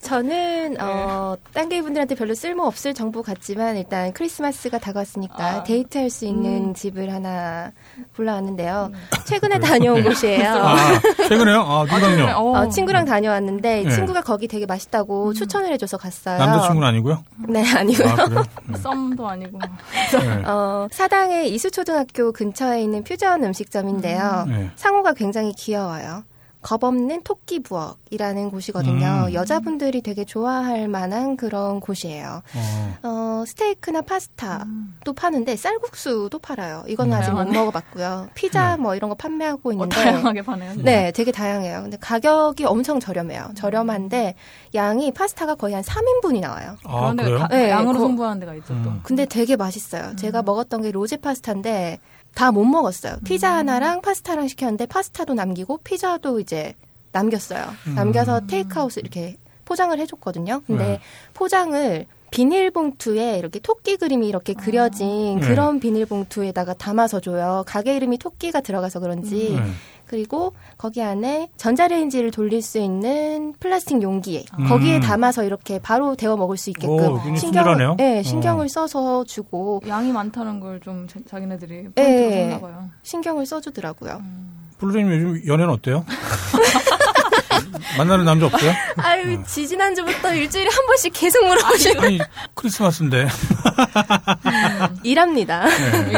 저는 어, 딴게 분들한테 별로 쓸모 없을 정보 같지만 일단 크리스마스가 다가왔으니까 아. 데이트할 수 있는 집을 하나 골라왔는데요. 음. 최근에 다녀온 곳이에요. 아, 최근에요? 아, 누랑요? 어. 어, 친구랑 다녀왔는데 네. 친구가 거기 되게 맛있다고 추천을 해줘서 갔어요. 남자친구는 아니고요? 네 아니고요. 아? 네. 썸도 아니고 네. 어, 사당의 이수초등학교 근처에 있는 퓨전 음식점인데요. 네. 상호가 굉장히 귀여워요. 겁없는 토끼 부엌이라는 곳이거든요. 음. 여자분들이 되게 좋아할 만한 그런 곳이에요. 어. 어, 스테이크나 파스타도 파는데 쌀국수도 팔아요. 이건 음. 아직 못 다양하네. 먹어봤고요. 피자 뭐 이런 거 판매하고 어, 있는데 다양하게 파네요. 네, 되게 다양해요. 근데 가격이 엄청 저렴해요. 저렴한데 양이 파스타가 거의 한 3인분이 나와요. 아, 그런 데가 그래요? 가- 네, 양으로 거- 승부하는 데가 있죠 또. 음. 근데 되게 맛있어요. 제가 먹었던 게 로제 파스타인데 다 못 먹었어요. 피자 하나랑 파스타랑 시켰는데 파스타도 남기고 피자도 이제 남겼어요. 음. 남겨서 테이크아웃 이렇게 포장을 해줬거든요. 근데 네. 포장을 비닐봉투에 이렇게 토끼 그림이 이렇게 그려진 네. 그런 비닐봉투에다가 담아서 줘요. 가게 이름이 토끼가 들어가서 그런지. 네. 그리고 거기 안에 전자레인지를 돌릴 수 있는 플라스틱 용기 음. 거기에 담아서 이렇게 바로 데워 먹을 수 있게끔 오, 친절하네요. 네, 어. 신경을 써서 주고 양이 많다는 걸 좀 자기네들이 네. 봐요. 신경을 써주더라고요. 플로리님 요즘 연애는 어때요? 만나는 남자 없어요? 아유 지지난주부터 일주일에 한 번씩 계속 물어보시고 아니 크리스마스인데. 일합니다. 네.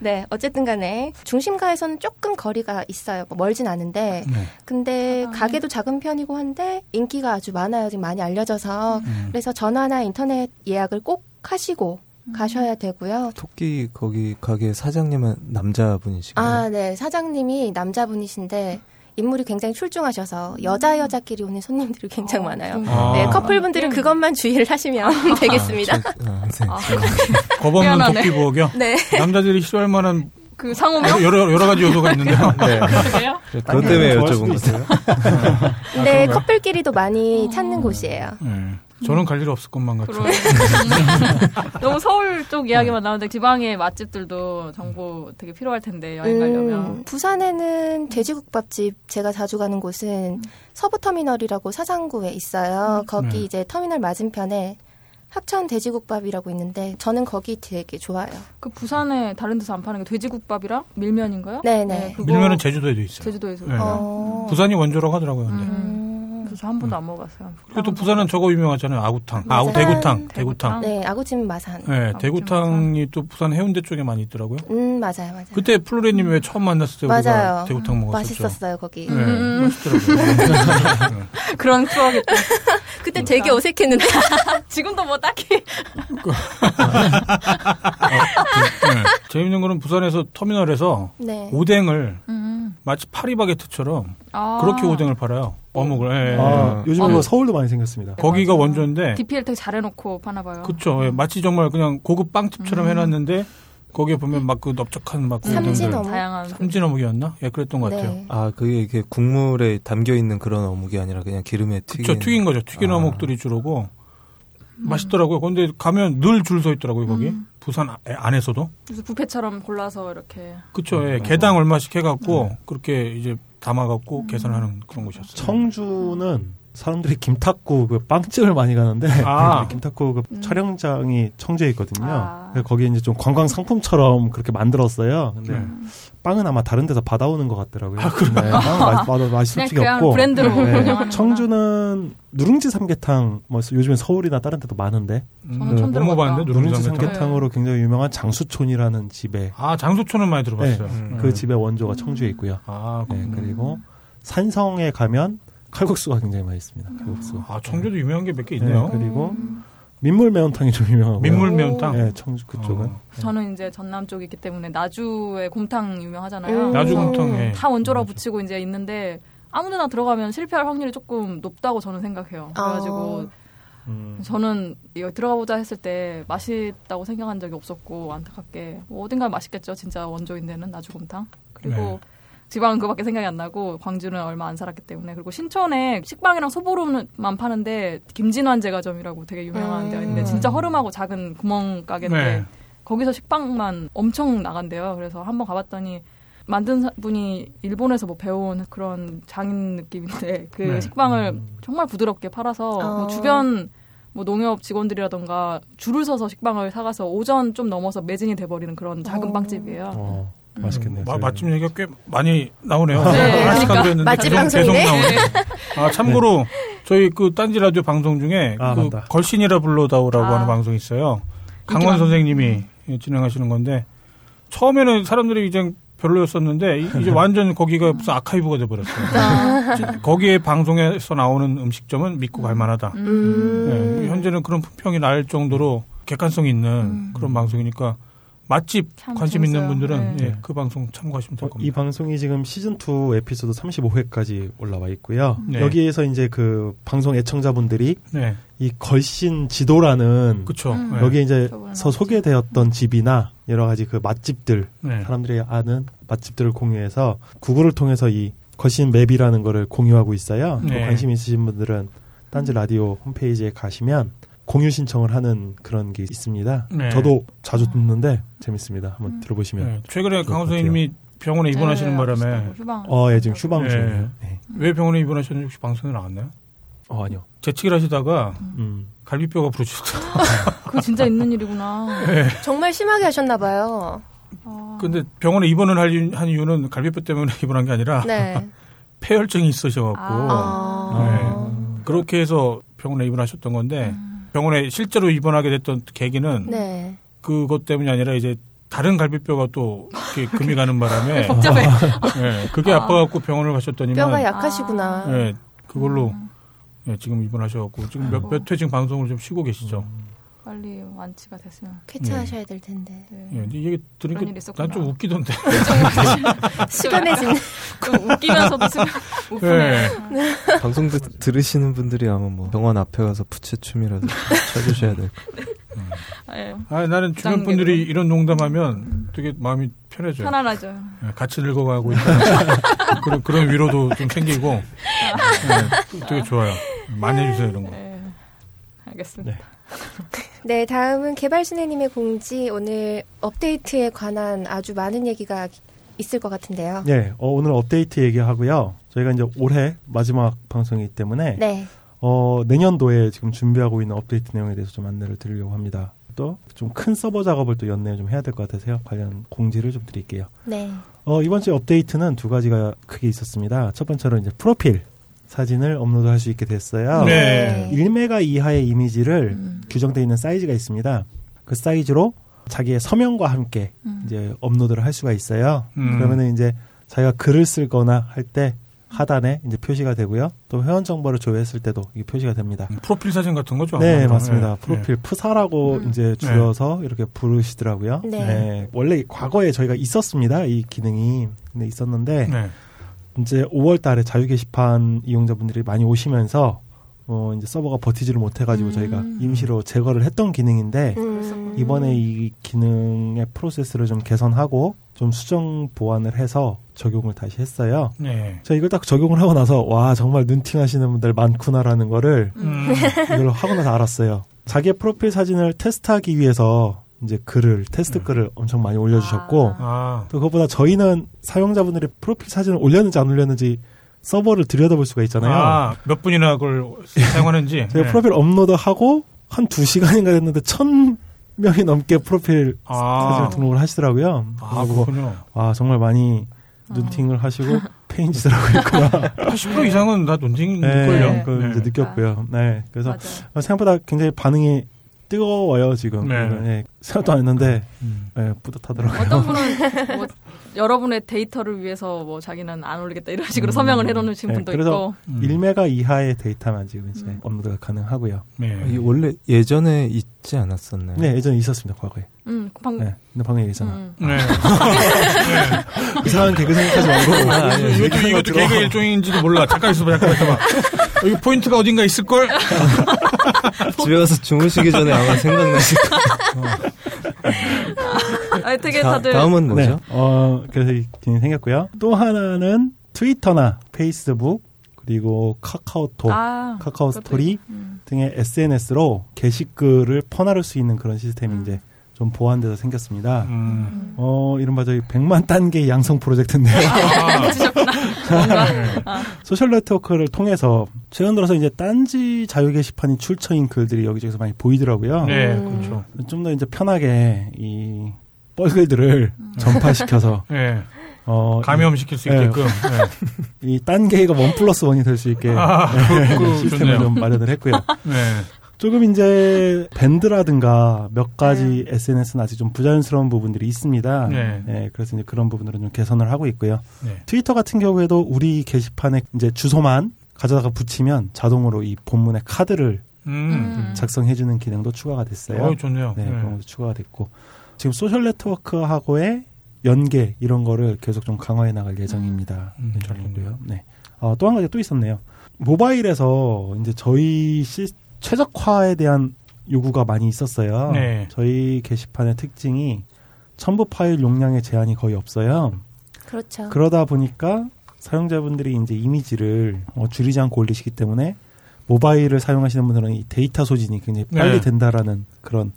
어, 네, 어쨌든 간에 중심가에서는 조금 거리가 있어요. 뭐 멀진 않은데 네. 근데 가게도 작은 편이고 한데 인기가 아주 많아요. 지금 많이 알려져서 음. 그래서 전화나 인터넷 예약을 꼭 하시고 가셔야 되고요. 토끼 거기 가게 사장님은 남자분이신가요? 아, 네. 사장님이 남자분이신데 인물이 굉장히 출중하셔서 여자 여자끼리 오는 손님들이 굉장히 많아요. 아. 네, 커플분들은 그것만 주의를 하시면 되겠습니다. 아, 저- 아, 네. 아, 겁 없는? 네. 남자들이 싫어할 만한 그 상호명 여러, 여러 가지 요소가 있는데요. 네. 그것 때문에 여쭤본. 있어요. 근데 커플끼리도 많이 찾는 곳이에요. 네. 저는 갈 일 없을 것만 같아요. 너무 서울 쪽 이야기만 나오는데 지방의 맛집들도 정보 되게 필요할 텐데 여행 가려면 음, 부산에는 돼지국밥집 제가 자주 가는 곳은 서부터미널이라고 사상구에 있어요. 거기 네. 이제 터미널 맞은편에 합천 돼지국밥이라고 있는데 저는 거기 되게 좋아요. 그 부산에 다른 데서 안 파는 게 돼지국밥이랑 밀면인가요? 네네. 그거 밀면은 제주도에도 있어요. 제주도에서 네. 어. 부산이 원조라고 하더라고요. 근데. 음. 음. 그래서 한 번도 안 먹어봤어요. 그리고 또 부산은 저거 유명하잖아요. 아구탕. 아, 아구 마산. 대구탕. 대구탕. 네, 아구찜 마산. 네, 대구탕이 또 부산 해운대 쪽에 많이 있더라고요. 음, 맞아요, 맞아요. 그때 플로레님 왜 처음 만났을 때 우리가 맞아요. 대구탕 먹었었죠. 맛있었어요, 거기. 네, 음. 맛있더라고요. 그런 추억이 또 그때 되게 어색했는데. 지금도 뭐 딱히 네. 재밌는 거는 부산에서 터미널에서 네. 오뎅을 음. 마치 파리바게트처럼 아. 그렇게 오뎅을 팔아요. 어묵을. 예, 예. 아, 요즘 어. 은 서울도 많이 생겼습니다. 거기가 원조인데, DPL 되게 잘해놓고 파나 봐요. 그쵸. 예, 마치 정말 그냥 고급 빵집처럼 음. 해놨는데, 거기에 보면 막 그 넓적한 막그 삼진 오뎅들. 어묵. 다양한 삼진 어묵이었나? 예, 그랬던 것 같아요. 네. 아, 그게 이렇게 국물에 담겨 있는 그런 어묵이 아니라 그냥 기름에 튀긴. 그쵸, 튀긴 거죠. 튀긴 아. 어묵들이 주로고. 맛있더라고요. 근데 가면 늘 줄 서 있더라고요, 거기. 음. 부산 아- 안에서도. 그래서 뷔페처럼 골라서 이렇게 그쵸. 음. 예, 개당 얼마씩 해갖고, 그렇게 이제 담아갖고 계산하는 그런 곳이었어요. 청주는 사람들이 김탁구 그 빵집을 많이 가는데 아. 김탁구 그 음. 촬영장이 청주에 있거든요. 아. 거기 이제 좀 관광 상품처럼 그렇게 만들었어요. 근데 네. 빵은 아마 다른 데서 받아오는 것 같더라고요. 아, 그래? 네, 빵은 맛, 맛, 맛이 솔직히 그냥 없고. 브랜드로 네. 청주는 누룽지 삼계탕, 뭐 요즘에 서울이나 다른 데도 많은데 저는 처음 못 들어봤다. 먹어봤는데 누룽지 삼계탕. 삼계탕 으로 굉장히 유명한 장수촌이라는 집에 아 장소촌은 많이 들어봤어요. 네, 음. 그 집의 원조가 청주에 있고요. 아, 네, 그렇구나. 그리고 산성에 가면 칼국수가 굉장히 맛있습니다. 칼국수. 아 청주도 유명한 게 몇개 네, 있네요. 그리고 민물 매운탕이 좀 유명하고. 민물 매운탕. 네, 청주 그쪽은. 어. 저는 이제 전남 쪽이기 때문에 나주의 곰탕 유명하잖아요. 음. 나주 그래서 곰탕에 다 원조라 붙이고 이제 있는데 아무데나 들어가면 실패할 확률이 조금 높다고 저는 생각해요. 그래가지고 어. 음. 저는 이거 들어가보자 했을 때 맛있다고 생각한 적이 없었고 안타깝게 뭐 어딘가 맛있겠죠. 진짜 원조인데는 나주 곰탕. 그리고 네. 지방은 그밖에 생각이 안 나고 광주는 얼마 안 살았기 때문에 그리고 신촌에 식빵이랑 소보루만 파는데 김진환 제과점이라고 되게 유명한 음. 데가 있는데 진짜 허름하고 작은 구멍 가게인데 네. 거기서 식빵만 엄청 나간대요. 그래서 한번 가봤더니 만든 사- 분이 일본에서 뭐 배운 그런 장인 느낌인데 그 네. 식빵을 정말 부드럽게 팔아서 어. 뭐 주변 뭐 농협 직원들이라던가 줄을 서서 식빵을 사가서 오전 좀 넘어서 매진이 돼버리는 그런 작은 어. 빵집이에요. 어, 맛있겠네요. 마, 맛집 얘기가 꽤 많이 나오네요. 네, 그러니까. 맛집 계속, 계속 방송이네. 나오네. 아 참고로 저희 그 딴지 라디오 방송 중에 아, 그 맞다. 걸신이라 불러다오라고 아. 하는 방송이 있어요. 강원 많- 선생님이 진행하시는 건데 처음에는 사람들이 이제 별로였었는데 이- 이제 완전 거기가 무슨 아카이브가 돼버렸어요. 지- 거기에 방송에서 나오는 음식점은 믿고 갈 만하다. 음. 네, 현재는 그런 품평이 날 정도로 객관성 있는 그런 방송이니까 맛집 참 관심 있는. 분들은 네. 예, 그 방송 참고하시면 될 어, 이 겁니다. 방송이 지금 시즌 2 에피소드 35회까지 올라와 있고요. 네. 여기에서 이제 그 방송 애청자분들이 네, 이 걸신 지도라는 그렇죠. 음. 네. 여기 이제 저번에 서 소개되었던 집이나 여러 가지 그 맛집들 네. 사람들이 아는 맛집들을 공유해서 구글을 통해서 이 걸신 맵이라는 거를 공유하고 있어요. 네. 또 관심 있으신 분들은 딴지 라디오 홈페이지에 가시면 공유 신청을 하는 그런 게 있습니다. 네. 저도 자주 듣는데 재밌습니다. 한번 음. 들어보시면. 네. 최근에 것 선생님이 병원에 입원하시는 네, 바람에 휴방. 어, 예, 지금 휴방 네. 중이에요. 네. 왜 병원에 입원하셨는지 혹시 방송에 나왔나요? 어, 아니요. 재치기를 하시다가 음. 갈비뼈가 부러지셨어요. 그거 진짜 있는 일이구나. 정말 심하게 하셨나 봐요. 아, 근데 병원에 입원을 할 한 이유는 갈비뼈 때문에 입원한 게 아니라 네. 폐혈증이 있으셔갖고 아. 그렇게 해서 병원에 입원하셨던 건데 음. 병원에 실제로 입원하게 됐던 계기는 네. 그것 때문이 아니라 이제 다른 갈비뼈가 또 이렇게 금이 가는 바람에 복잡해. 예, 그게 아 파갖고 병원을 가셨더니만 뼈가 약하시구나. 예, 그걸로 예, 지금 입원하셔갖고 지금 몇, 몇회 지금 방송을 좀 쉬고 계시죠. 빨리 완치가 됐으면. 쾌차하셔야 될 텐데. 네. 예, 근데 이게 들으니까. 난 좀 웃기던데. 시간해지는. 좀 웃기면서도 지금 우프네. 예. 방송 드, 들으시는 분들이 아마 뭐 병원 앞에 가서 부채춤이라도 쳐주셔야 될 예, 아, 나는 주변 분들이 이런 농담하면 되게 마음이 편해져요. 편안하죠. 예, 같이 늙어가고 있다. 그런, 그런 위로도 좀 생기고, 예, 되게 좋아요. 많이 해주세요, 이런 거. 예, 알겠습니다. 네, 다음은 개발순애님의 공지. 오늘 업데이트에 관한 아주 많은 얘기가 있을 것 같은데요. 네, 어, 오늘 업데이트 얘기하고요. 저희가 이제 올해 마지막 방송이기 때문에 네. 어, 내년도에 지금 준비하고 있는 업데이트 내용에 대해서 좀 안내를 드리려고 합니다. 또 좀 큰 서버 작업을 또 연내에 좀 해야 될 것 같아서요. 관련 공지를 좀 드릴게요. 네. 어, 이번 주 업데이트는 두 가지가 크게 있었습니다. 첫 번째로 이제 프로필 사진을 업로드할 수 있게 됐어요. 네. 1메가 이하의 이미지를 음. 규정되어 있는 사이즈가 있습니다. 그 사이즈로 자기의 서명과 함께 음. 이제 업로드를 할 수가 있어요. 음. 그러면은 이제 자기가 글을 쓰거나 할 때 하단에 이제 표시가 되고요. 또 회원 정보를 조회했을 때도 이게 표시가 됩니다. 프로필 사진 같은 거죠? 네. 맞습니다. 예, 프로필 푸사라고 음. 이제 줄여서 이렇게 부르시더라고요. 네. 원래 과거에 저희가 있었습니다. 이 기능이. 근데 예. 있었는데 네. 이제 5월 달에 자유 게시판 이용자분들이 많이 오시면서 어 이제 서버가 버티지를 못해 가지고 음. 저희가 임시로 제거를 했던 기능인데 음. 이번에 이 기능의 프로세스를 좀 개선하고 좀 수정 보완을 해서 적용을 다시 했어요. 네. 저 이걸 딱 적용을 하고 나서 와 정말 눈팅 하시는 분들 많구나라는 거를 음. 이걸 하고 나서 알았어요. 자기의 프로필 사진을 테스트하기 위해서 이제 글을 테스트 음. 글을 엄청 많이 올려주셨고 아. 아, 또 그것보다 저희는 사용자분들이 프로필 사진을 올렸는지 안 올렸는지 서버를 들여다볼 수가 있잖아요. 아, 몇 분이나 그걸 사용하는지. 제가 네. 프로필 업로드하고 한 두 시간인가 됐는데 천 명이 넘게 프로필 사진을 아, 등록을 하시더라고요. 아, 그렇군요. 아 정말 많이 눈팅을 하시고 폐인 짓을 하고 있구나. 80% 이상은 다 네, 눈팅일걸요. 그걸 이제 네. 느꼈고요. 네, 그래서 맞아. 생각보다 굉장히 반응이 뜨거워요 지금. 네. 네, 생각도 안 했는데 음. 네, 뿌듯하더라고요. 어떤 분은 뭐 여러분의 데이터를 위해서 뭐 자기는 안 올리겠다 이런 식으로 음. 서명을 해놓으신 네, 분도 그래서 있고. 음. 1메가 이하의 데이터만 지금 이제 음. 업로드가 가능하고요. 네. 이 원래 예전에 있지 않았었나요? 네, 예전에 있었습니다 과거에. 음, 방금. 네, 근데 방금 얘기했잖아. 음. 네. 이상한 개그 생각하지 말고. 아, 아니, 이것도, 이것도 개그 일종인지도 몰라. 잠깐 있어봐, 잠깐 있어봐. 여기 포인트가 어딘가 있을걸? 집에 가서 주무시기 전에 아마 생각나실 거예요. 아니, 되게 다, 다들. 다음은 네, 뭐죠? 어 그래서 생겼고요. 또 하나는 트위터나 페이스북 그리고 카카오톡, 아, 카카오 스토리 음. 등의 SNS로 게시글을 퍼나를 수 있는 그런 시스템이 음. 이제 좀 보완돼서 생겼습니다. 음. 어, 이른바 저희 100만 딴게이 양성 프로젝트인데요. 아. 네. 소셜 네트워크를 통해서 최근 들어서 이제 딴지 자유 게시판이 출처인 글들이 여기저기서 많이 보이더라고요. 네, 음. 그렇죠. 좀 더 이제 편하게 이 뻘글들을 전파시켜서 네. 어, 감염시킬 수 네. 있게끔. 네. 이 딴개가 원 플러스 원이 될 수 있게 아, 네, 그, 시스템을 좋네요. 좀 마련을 했고요. 네. 조금 이제 밴드라든가 몇 가지 SNS는 아직 좀 부자연스러운 부분들이 있습니다. 네. 그래서 이제 그런 부분들은 좀 개선을 하고 있고요. 네. 트위터 같은 경우에도 우리 게시판에 이제 주소만 가져다가 붙이면 자동으로 이 본문의 카드를 음. 작성해주는 기능도 추가가 됐어요. 어, 좋네요. 네, 네. 그런 것도 추가가 됐고 지금 소셜 네트워크하고의 연계 이런 거를 계속 좀 강화해 나갈 예정입니다. 음, 네. 네. 어, 또 한 가지 또 있었네요. 모바일에서 이제 저희 시, 최적화에 대한 요구가 많이 있었어요. 네. 저희 게시판의 특징이 첨부 파일 용량의 제한이 거의 없어요. 그렇죠. 그러다 보니까 사용자분들이 이제 이미지를 어, 줄이지 않고 올리시기 때문에 모바일을 사용하시는 분들은 이 데이터 소진이 굉장히 빨리 네. 된다라는 그런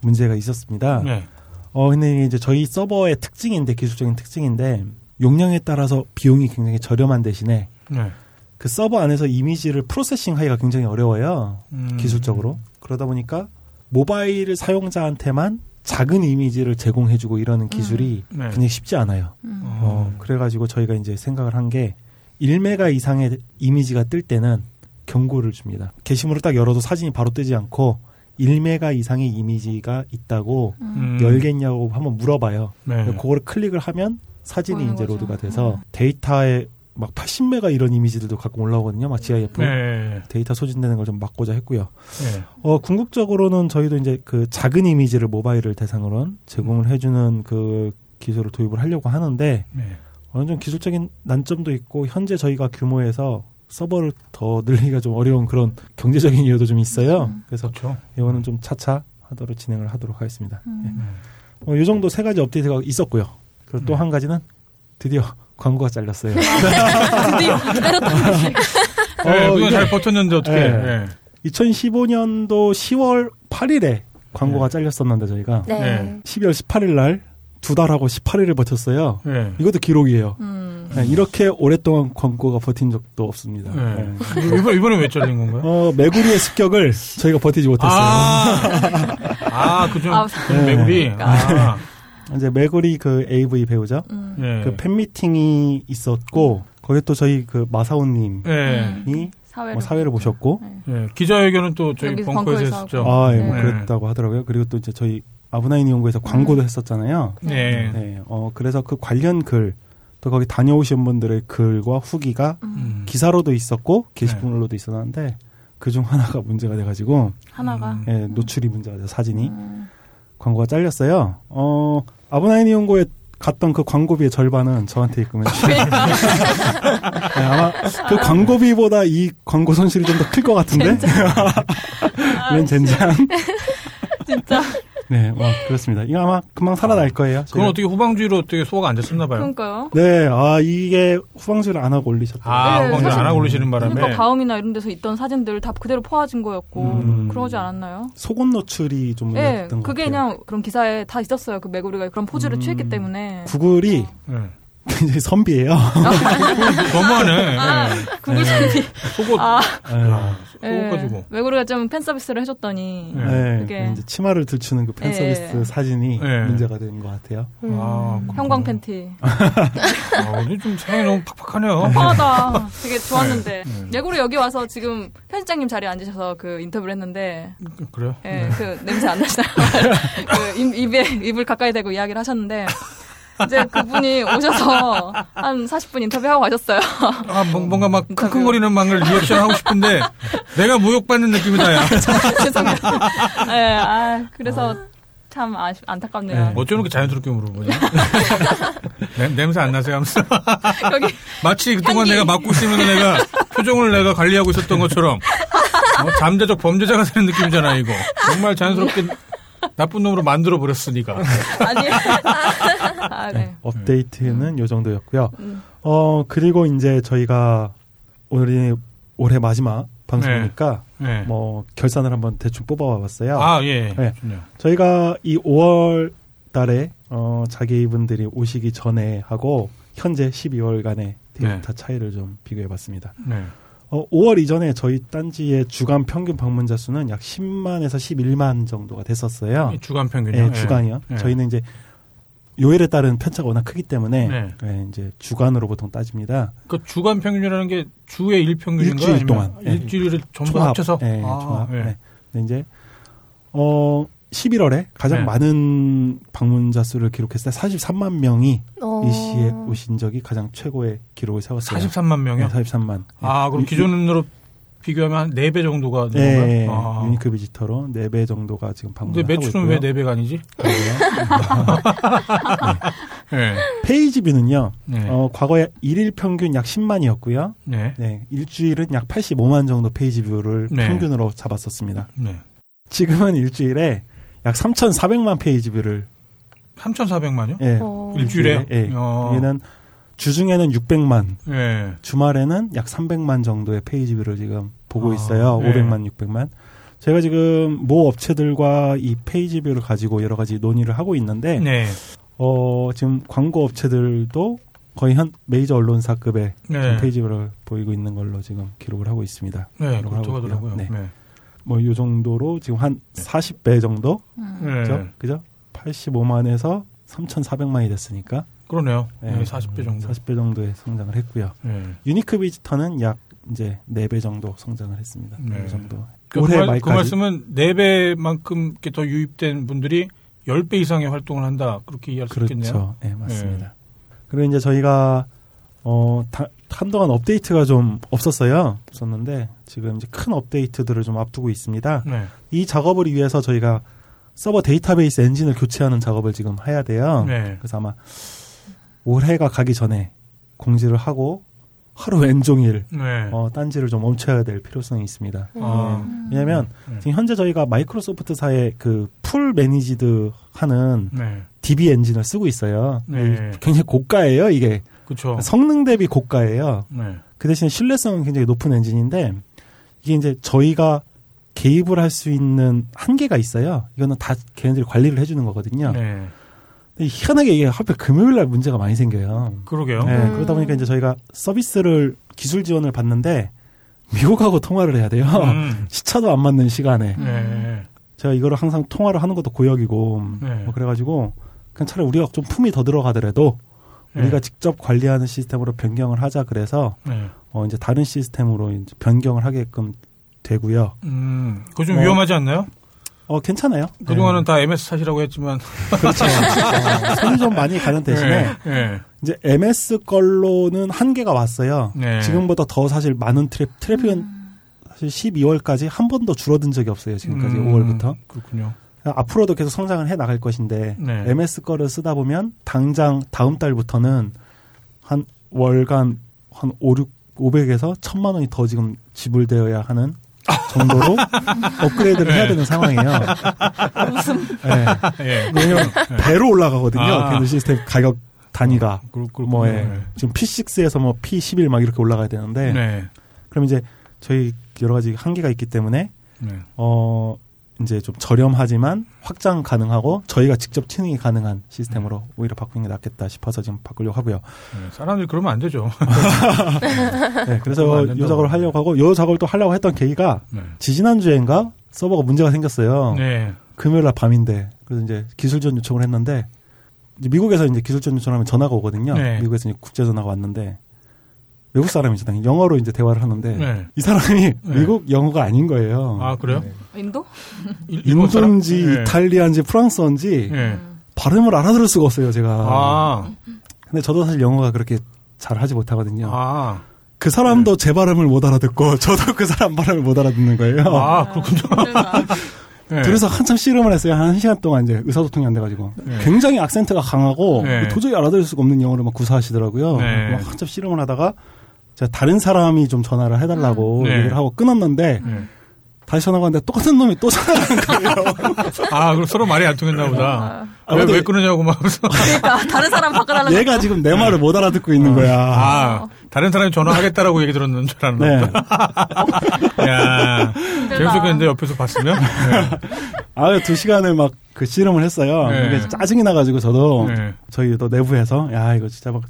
문제가 있었습니다. 네. 어, 근데 이게 이제 저희 서버의 특징인데, 기술적인 특징인데, 용량에 따라서 비용이 굉장히 저렴한 대신에 네. 그 서버 안에서 이미지를 프로세싱 하기가 굉장히 어려워요. 음. 기술적으로. 그러다 보니까 모바일 사용자한테만 작은 이미지를 제공해주고 이러는 기술이 네. 굉장히 쉽지 않아요. 음. 어, 그래가지고 저희가 이제 생각을 한 게 1메가 이상의 이미지가 뜰 때는 경고를 줍니다. 게시물을 딱 열어도 사진이 바로 뜨지 않고 1메가 이상의 이미지가 있다고 음. 열겠냐고 한번 물어봐요. 네. 그거를 클릭을 하면 사진이 이제 거죠. load가 돼서 음. 데이터에 막 80메가 이런 이미지들도 가끔 올라오거든요. 막 GIF. 네. 데이터 소진되는 걸 좀 막고자 했고요. 네. 어, 궁극적으로는 저희도 이제 그 작은 이미지를 모바일을 대상으로 제공을 해주는 그 기술을 도입을 하려고 하는데 네. 어느 정도 기술적인 난점도 있고 현재 저희가 규모에서 서버를 더 늘리기가 좀 어려운 그런 경제적인 이유도 좀 있어요. 그래서 그렇죠. 이거는 좀 차차 하도록 진행을 하도록 하겠습니다. 음. 네. 어, 이 정도 세 가지 업데이트가 있었고요. 그리고 또 네. 한 가지는 드디어 광고가 잘렸어요. 드디어 기다렸던. 네, 어, 잘 버텼는데 어떻게? 네. 네. 2015년도 10월 8일에 광고가 네. 잘렸었는데 저희가 네. 네. 12월 18일 날 두 달하고 18일을 버텼어요. 네. 이것도 기록이에요. 음. 네, 이렇게 오랫동안 광고가 버틴 적도 없습니다. 네. 네. 이번 이번에 왜 잘린 건가요? 어, 메구리의 습격을 저희가 버티지 못했어요. 아, 아, 그좀 아, 그 매구리. 아, 이제 메구리 그 AV 배우죠. 음. 네. 그 팬미팅이 있었고 거기에 또 저희 그 마사오님이 네. 사회를, 뭐 사회를 보셨고 네. 기자회견은 또 저희 벙커에서 했었죠. 아, 예, 뭐 네. 그랬다고 하더라고요. 그리고 또 이제 저희 아브나인 연구에서 광고도 했었잖아요. 네. 네, 어 그래서 그 관련 글, 또 거기 다녀오신 분들의 글과 후기가 음. 기사로도 있었고 게시물로도 있었는데 그중 하나가 문제가 돼가지고 하나가. 음. 예, 노출이 문제가 돼서 사진이 음. 광고가 잘렸어요. 어 아브나인 연구에 갔던 그 광고비의 절반은 저한테 입금해 주세요. 네, 아마 그 광고비보다 이 광고 손실이 좀 더 클 것 같은데. 이런 젠장. 진짜. 네, 뭐 그렇습니다. 이거 아마 금방 살아날 거예요. 그건. 어떻게 후방주의로 어떻게 소화가 안 됐었나 봐요. 그러니까요. 네, 아 이게 후방수를 안 하고 올리셨다. 아, 네, 후방주의 안 하고 올리시는 바람에. 그러니까 다음이나 이런 데서 있던 사진들 다 그대로 포화진 거였고 음. 그러지 않았나요? 속옷 노출이 좀 예, 것 그게 같아요. 그냥 그런 기사에 다 있었어요. 그 메구리가 그런 포즈를 음. 취했기 때문에. 구글이 네. 굉장히 선비예요. 너무하네. 아, 예. 구글 선비. 속옷, 아, 예. 예. 속옷 가지고. 외국으로가 좀 팬 서비스를 해줬더니 네. 네, 그게- 이제 치마를 들추는 그팬 예. 서비스 사진이 예. 문제가 된 것 같아요. 아, 형광 팬티. 아, 오늘 좀 사연이 너무 팍팍하네요. 뻔하다. 되게 좋았는데 네. 예고로 여기 와서 지금 편집장님 자리에 앉으셔서 그 인터뷰를 했는데 그래요? 예, 그 냄새 안 나시나요? 그 입, 입에 입을 가까이 대고 이야기를 하셨는데 이제 그분이 오셔서 한 40분 인터뷰하고 가셨어요. 아, 뭐- 뭔가 막 킁킁거리는 막을 리액션 하고 싶은데 내가 모욕받는 느낌이다, 야. 죄송해요. 예, 아, 그래서 참 아쉽, 안타깝네요. 네. 어쩜 이렇게 자연스럽게 물어보냐? 냄- 냄새 안 나세요? 하면서. 마치 그동안 향기. 내가 맡고 있으면 내가 표정을 내가 관리하고 있었던 것처럼 어, 잠재적 범죄자가 되는 느낌이잖아, 이거. 정말 자연스럽게 나쁜 놈으로 만들어 버렸으니까. 아니. 아, 네. 업데이트는 요 정도였고요. 음. 어, 그리고 이제 저희가 오늘이 올해 마지막 방송이니까 네. 뭐 결산을 한번 대충 뽑아와 봤어요. 아, 예. 네. 좋네요. 저희가 이 5월 달에 어, 자기 분들이 오시기 전에 하고 현재 12월간의 데이터 차이를 좀 비교해 봤습니다. 네. 어, 5월 이전에 저희 딴지의 주간 평균 방문자 수는 약 10만에서 11만 정도가 됐었어요. 이 주간 평균이요? 네, 주간이요. 예. 저희는 이제 요일에 따른 편차가 워낙 크기 때문에 네. 네, 이제 주간으로 보통 따집니다. 그 주간 평균이라는 게 주의 일평균인가요? 일주일 동안. 예. 일주일을 전부. 합쳐서? 네, 아, 총합. 예. 네. 근데 이제 어 11월에 가장 네. 많은 방문자 수를 기록했을 때 43만 명이 어. 이 시에 오신 적이 가장 최고의 기록을 세웠어요. 43만 명이요? 네, 43만. 아, 그럼 유- 기존으로 비교하면 한 4배 정도가 되는 네? 네, 아. 유니크 비지터로 4배 정도가 지금 방문을 근데 매출은. 왜 4배가 아니지? 네. page view는요. 네. 어, 과거에 일일 평균 약 10만이었고요. 네. 네, 일주일은 약 85만 정도 page view를 네. 평균으로 잡았었습니다. 네. 지금은 일주일에 약 3,400만 page view를 3,400만요? 예, 어. 일주일에? 예. 어. 여기는 주중에는 600만, 예. 주말에는 약 300만 정도의 page view를 지금 보고 아, 있어요. 네. 500만, 600만. 제가 지금 모 업체들과 이 page view를 가지고 여러 가지 논의를 하고 있는데 네. 어, 지금 광고 업체들도 거의 한 메이저 언론사급의 네. page view를 보이고 있는 걸로 지금 기록을 하고 있습니다. 네, 기록을 그렇다고 하고 있고요. 하더라고요. 네. 네. 뭐 이 정도로 지금 한 40배 정도 네. 그죠? 그죠? 85만에서 3,400만이 됐으니까 그러네요. 네. 네, 40배 정도. 40배 정도의 성장을 했고요. 네. unique visitor는 약 이제 4배 정도 성장을 했습니다. 네. 이 정도. 그, 올해 말, 말까지 그 말씀은 4배만큼 이렇게 더 유입된 분들이 10배 이상의 활동을 한다. 그렇게 이해할 수 있겠네요. 그렇죠. 네, 맞습니다. 그리고 이제 저희가 어 다- 한동안 업데이트가 좀 없었어요. 없었는데 지금 이제 큰 업데이트들을 좀 앞두고 있습니다. 네. 이 작업을 위해서 저희가 서버 데이터베이스 엔진을 교체하는 작업을 지금 해야 돼요. 네. 그래서 아마 올해가 가기 전에 공지를 하고 하루 왼종일 네. 어, 딴지를 좀 멈춰야 될 필요성이 있습니다. 아. 네. 왜냐하면 네. 지금 현재 저희가 마이크로소프트사의 그 full managed 하는 네. DB 엔진을 쓰고 있어요. 네. 굉장히 고가예요, 이게. 그렇죠. 성능 대비 고가예요. 네. 그 대신 신뢰성은 굉장히 높은 엔진인데 이게 이제 저희가 개입을 할 수 있는 한계가 있어요. 이거는 다 걔네들이 관리를 해주는 거거든요. 네. 근데 희한하게 이게 하필 금요일 날 문제가 많이 생겨요. 그러게요. 네, 음. 그러다 보니까 이제 저희가 서비스를 기술 지원을 받는데 미국하고 통화를 해야 돼요. 음. 시차도 안 맞는 시간에. 네. 제가 이거를 항상 통화를 하는 것도 고역이고 네. 뭐 그래가지고 그냥 차라리 우리가 좀 품이 더 들어가더라도 네. 우리가 직접 관리하는 시스템으로 변경을 하자 그래서 네. 어 이제 다른 시스템으로 이제 변경을 하게끔 되고요. 음. 그거 좀 어. 위험하지 않나요? 어 괜찮아요. 그동안은 다 MS 탓이라고 했지만. 네, 그렇죠. 어, 손이 좀 많이 가는 대신에 네. 네. 이제 MS 걸로는 한계가 왔어요. 네. 지금보다 더 사실 많은 트래, 트래픽은 사실 12월까지 한 번도 줄어든 적이 없어요. 지금까지 음, 5월부터. 그렇군요. 앞으로도 계속 성장을 해 나갈 것인데 네. MS 거를 쓰다 보면 당장 다음 달부터는 한 월간 한 5, 6, 500에서 1000만 원이 더 지금 지불되어야 하는 정도로 업그레이드를 해야 되는 상황이에요. 네. 예. 왜냐면 배로 올라가거든요. 아. 걔네 시스템 가격 단위가 그렇, 그렇, 뭐 예. 네. 지금 P6에서 뭐 P11 막 이렇게 올라가야 되는데 네. 그럼 이제 저희 여러 가지 한계가 있기 때문에 네. 어 이제 좀 저렴하지만 확장 가능하고 저희가 직접 튜닝이 가능한 시스템으로 오히려 바꾸는 게 낫겠다 싶어서 지금 바꾸려고 하고요. 네, 사람들이 그러면 안 되죠. 네, 그래서 된다고. 작업을 하려고 하고 이 작업을 또 하려고 했던 계기가 네. 지지난주엔가 서버가 문제가 생겼어요. 네. 금요일 날 밤인데 그래서 이제 기술 지원 요청을 했는데 이제 미국에서 이제 기술 지원 요청하면 전화가 오거든요. 네. 미국에서 이제 국제 전화가 왔는데 외국 사람이죠. 당연히 영어로 이제 대화를 하는데 네. 이 사람이 미국 영어가 아닌 거예요. 아 그래요? 인도? 일- 일본 사람? 인도인지 네. 이탈리아인지 프랑스어인지 네. 발음을 알아들을 수가 없어요, 제가. 아, 근데 저도 사실 영어가 그렇게 잘 하지 못하거든요. 아, 그 사람도 제 발음을 못 알아듣고 저도 그 사람 발음을 못 알아듣는 거예요. 아 그렇군요. 네. 그래서 한참 씨름을 했어요. 한 시간 동안 이제 의사소통이 안 돼가지고. 네. 굉장히 악센트가 강하고 네. 도저히 알아들을 수가 없는 영어를 막 구사하시더라고요. 네. 막 한참 씨름을 하다가 제가 다른 사람이 좀 전화를 해달라고 네. 얘기를 하고 끊었는데 네. 다시 전화가 왔는데 똑같은 놈이 또 전화하는 거예요. 아, 그럼 서로 말이 안 통했나 보다. 아, 왜, 근데 왜 끊으냐고 막. 하면서. 그러니까 다른 사람 바꿔달라고. 얘가 지금 내 말을 못 알아듣고 있는 거야. 아, 다른 사람이 전화하겠다라고 얘기 들었는 줄 알았나 네. 보다. 야 재밌었겠는데 옆에서 봤으면? 네. 아, 두 시간을 막 그 씨름을 했어요. 네. 이게 짜증이 나가지고 저도 네. 저희 또 내부에서 야 이거 진짜 막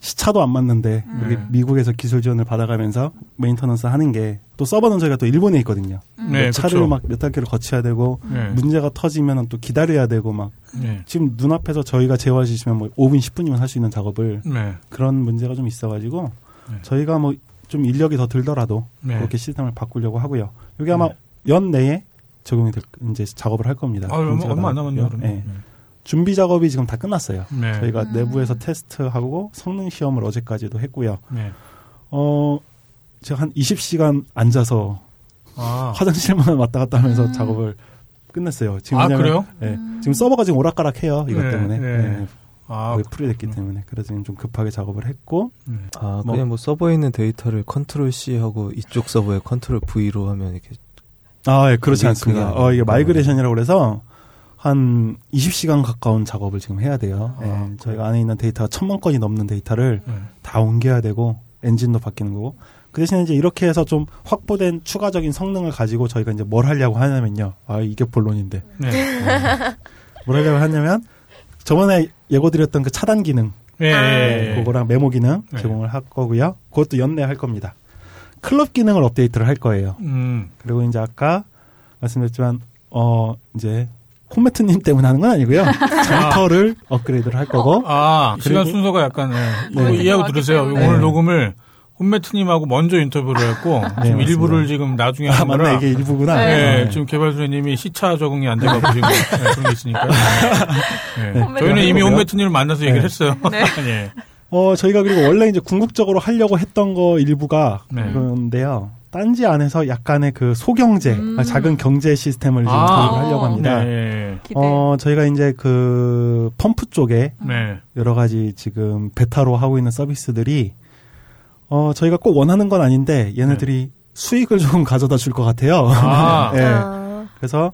시차도 안 맞는데 음. 미국에서 기술 지원을 받아가면서 maintenance 하는 게 또 서버는 저희가 또 일본에 있거든요. 네, 차를. 막몇 단계를 거쳐야 되고 네. 문제가 터지면 또 기다려야 되고 막 네. 지금 눈앞에서 저희가 주시면 뭐 5분 10분이면 할 수 있는 작업을 네. 그런 문제가 좀 있어가지고 네. 저희가 뭐 좀 인력이 더 들더라도 네. 그렇게 시스템을 바꾸려고 하고요. 여기 아마 연 내에 적용이 될 이제 작업을 할 겁니다. 아, 얼마, 안. 남았네요, 그러면. 네. 준비 작업이 지금 다 끝났어요. 네. 저희가 내부에서 테스트하고 성능 시험을 어제까지도 했고요. 네. 어, 제가 한 20시간 앉아서 아, 화장실만 왔다 갔다 하면서 작업을 끝냈어요. 지금 아, 왜냐면, 그래요? 네, 지금 서버가 지금 오락가락해요. 이것 네, 때문에. 네. 네, 아, 거의 full이 됐기 때문에. 그래서 지금 좀 급하게 작업을 했고, 아, 뭐- 그냥 뭐 서버에 있는 데이터를 control C 하고 이쪽 서버에 control V로 하면 이렇게 아, 예, 그렇지 않습니다. 어, 이게 아니구나. migration이라고 그래서 한 20시간 가까운 작업을 지금 해야 돼요. 예, 아, 저희가 안에 있는 데이터가 천만 건이 넘는 데이터를 네. 다 옮겨야 되고 엔진도 바뀌는 거고 그 대신에 이제 이렇게 해서 좀 확보된 추가적인 성능을 가지고 저희가 이제 뭘 하려고 하냐면요. 아 이게 본론인데 네. 뭘 하려고 하냐면 저번에 예고드렸던 그 차단 기능 예, 예, 예. 그거랑 메모 기능 네. 제공을 할 거고요. 그것도 연내 할 겁니다. 클럽 기능을 업데이트를 할 거예요. 음, 그리고 이제 아까 말씀드렸지만 어 이제 홈매트님 때문에 하는 건 아니고요. 장터를 업그레이드를 할 거고 아, 시간 순서가 약간, 네. 이거 네. 이해하고 들으세요. 네. 오늘 녹음을 혼매트님하고 먼저 인터뷰를 했고, 지금 맞습니다. 일부를 지금 나중에 아한 맞네 거라. 이게 일부구나. 네, 네. 지금 개발소장님이 시차 적응이 안 돼가지고 지금 네, 그런 게 있으니까. 네. 저희는 이미. 홈매트님을 만나서 얘기를 네. 했어요. 네. 예. 어 저희가 그리고 원래 이제 궁극적으로 하려고 했던 거 일부가 네. 그런데요. 딴지 안에서 약간의 그 소경제, 음. 아, 작은 경제 시스템을 지금 아. 도입을 하려고 합니다. 네. 어 저희가 이제 그 펌프 쪽에 네. 여러 가지 지금 베타로 하고 있는 서비스들이 어 저희가 꼭 원하는 건 아닌데 얘네들이 수익을 조금 가져다 줄 것 같아요. 네. 아. 네. 아, 그래서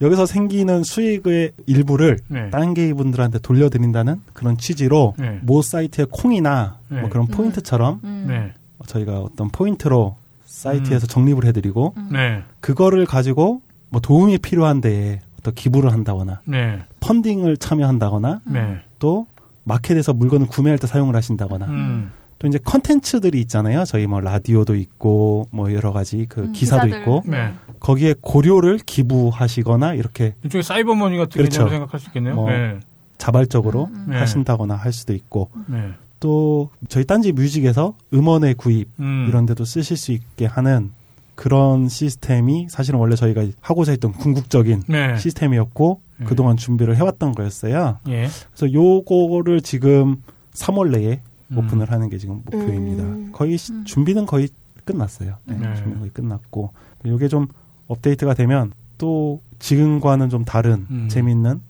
여기서 생기는 수익의 일부를 네. 다른 게이분들한테 돌려드린다는 그런 취지로 네. 모 사이트의 콩이나 네. 뭐 그런 포인트처럼 음. 네. 저희가 어떤 포인트로 사이트에서 적립을 해드리고 네. 그거를 가지고 뭐 도움이 필요한 데에 어떤 기부를 한다거나 네. 펀딩을 참여한다거나 네. 또 마켓에서 물건을 구매할 때 사용을 하신다거나 음. 또 이제 컨텐츠들이 있잖아요. 저희 뭐 라디오도 있고 뭐 여러 가지 그 음, 기사도 기사들. 있고 네. 거기에 고료를 기부하시거나 이렇게 이쪽에 사이버머니 같은 그렇죠. 생각할 수 있겠네요. 뭐 네. 자발적으로 네. 하신다거나 할 수도 있고 네. 또 저희 딴지 뮤직에서 음원의 구입 음. 이런 데도 쓰실 수 있게 하는 그런 시스템이 사실은 원래 저희가 하고자 했던 궁극적인 네. 시스템이었고 네. 그동안 준비를 해왔던 거였어요. 예. 그래서 요거를 지금 3월 내에 음. 오픈을 하는 게 지금 목표입니다. 음. 거의 시- 음. 준비는 거의 끝났어요. 네, 네. 준비는 거의 끝났고 요게 좀 업데이트가 되면 또 지금과는 좀 다른 음. 재밌는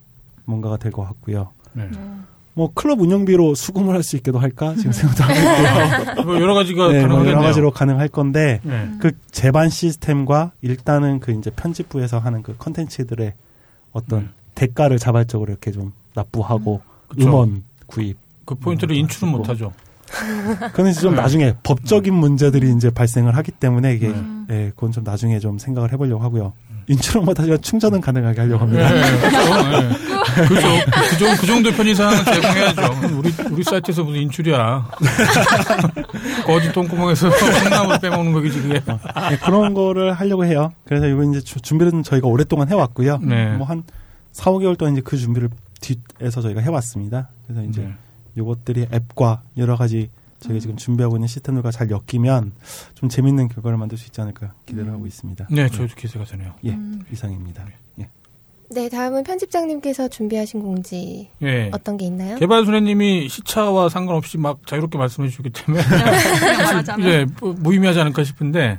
뭔가가 될 것 같고요. 네. 뭐 클럽 운영비로 수금을 할 수 있게도 할까 지금 생각도 하고 있고요. 뭐 여러 가지가 네, 뭐 가능하겠네요. 여러 가지로 가능할 건데 네. 그 제반 시스템과 일단은 그 이제 편집부에서 하는 그 컨텐츠들의 어떤 음. 대가를 자발적으로 이렇게 좀 납부하고 그쵸. 음원 구입 그 포인트를 음, 인출은 못하죠. 그건 이제 좀 네. 나중에 법적인 문제들이 이제 발생을 하기 때문에 이게 음. 예, 그건 좀 나중에 좀 생각을 해보려고 하고요. 인출형마다 제가 충전은 가능하게 하려고 합니다. 네, 그렇죠. 네. 그렇죠. 그, 정도, 그 정도 편의상 제공해야죠. 우리, 우리 사이트에서 무슨 인출이야. 거짓 똥구멍에서 콩나물 빼먹는 거겠지, 그게. 네, 그런 거를 하려고 해요. 그래서 이거 이제 주- 준비는 저희가 오랫동안 해왔고요. 네. 뭐한 4, 5개월 동안 이제 그 준비를 뒤에서 저희가 해왔습니다. 그래서 이제 네. 요것들이 앱과 여러 가지 저희가 지금 준비하고 있는 시스템들과 잘 엮이면 좀 재밌는 결과를 만들 수 있지 않을까 기대를 하고 있습니다. 네, 저희도 기세가 되네요. 예, 음. 이상입니다. 예. 네, 다음은 편집장님께서 준비하신 공지 예. 어떤 게 있나요? 개발순애님이 시차와 상관없이 막 자유롭게 말씀해 주기 때문에 뭐 무의미하지 않을까 싶은데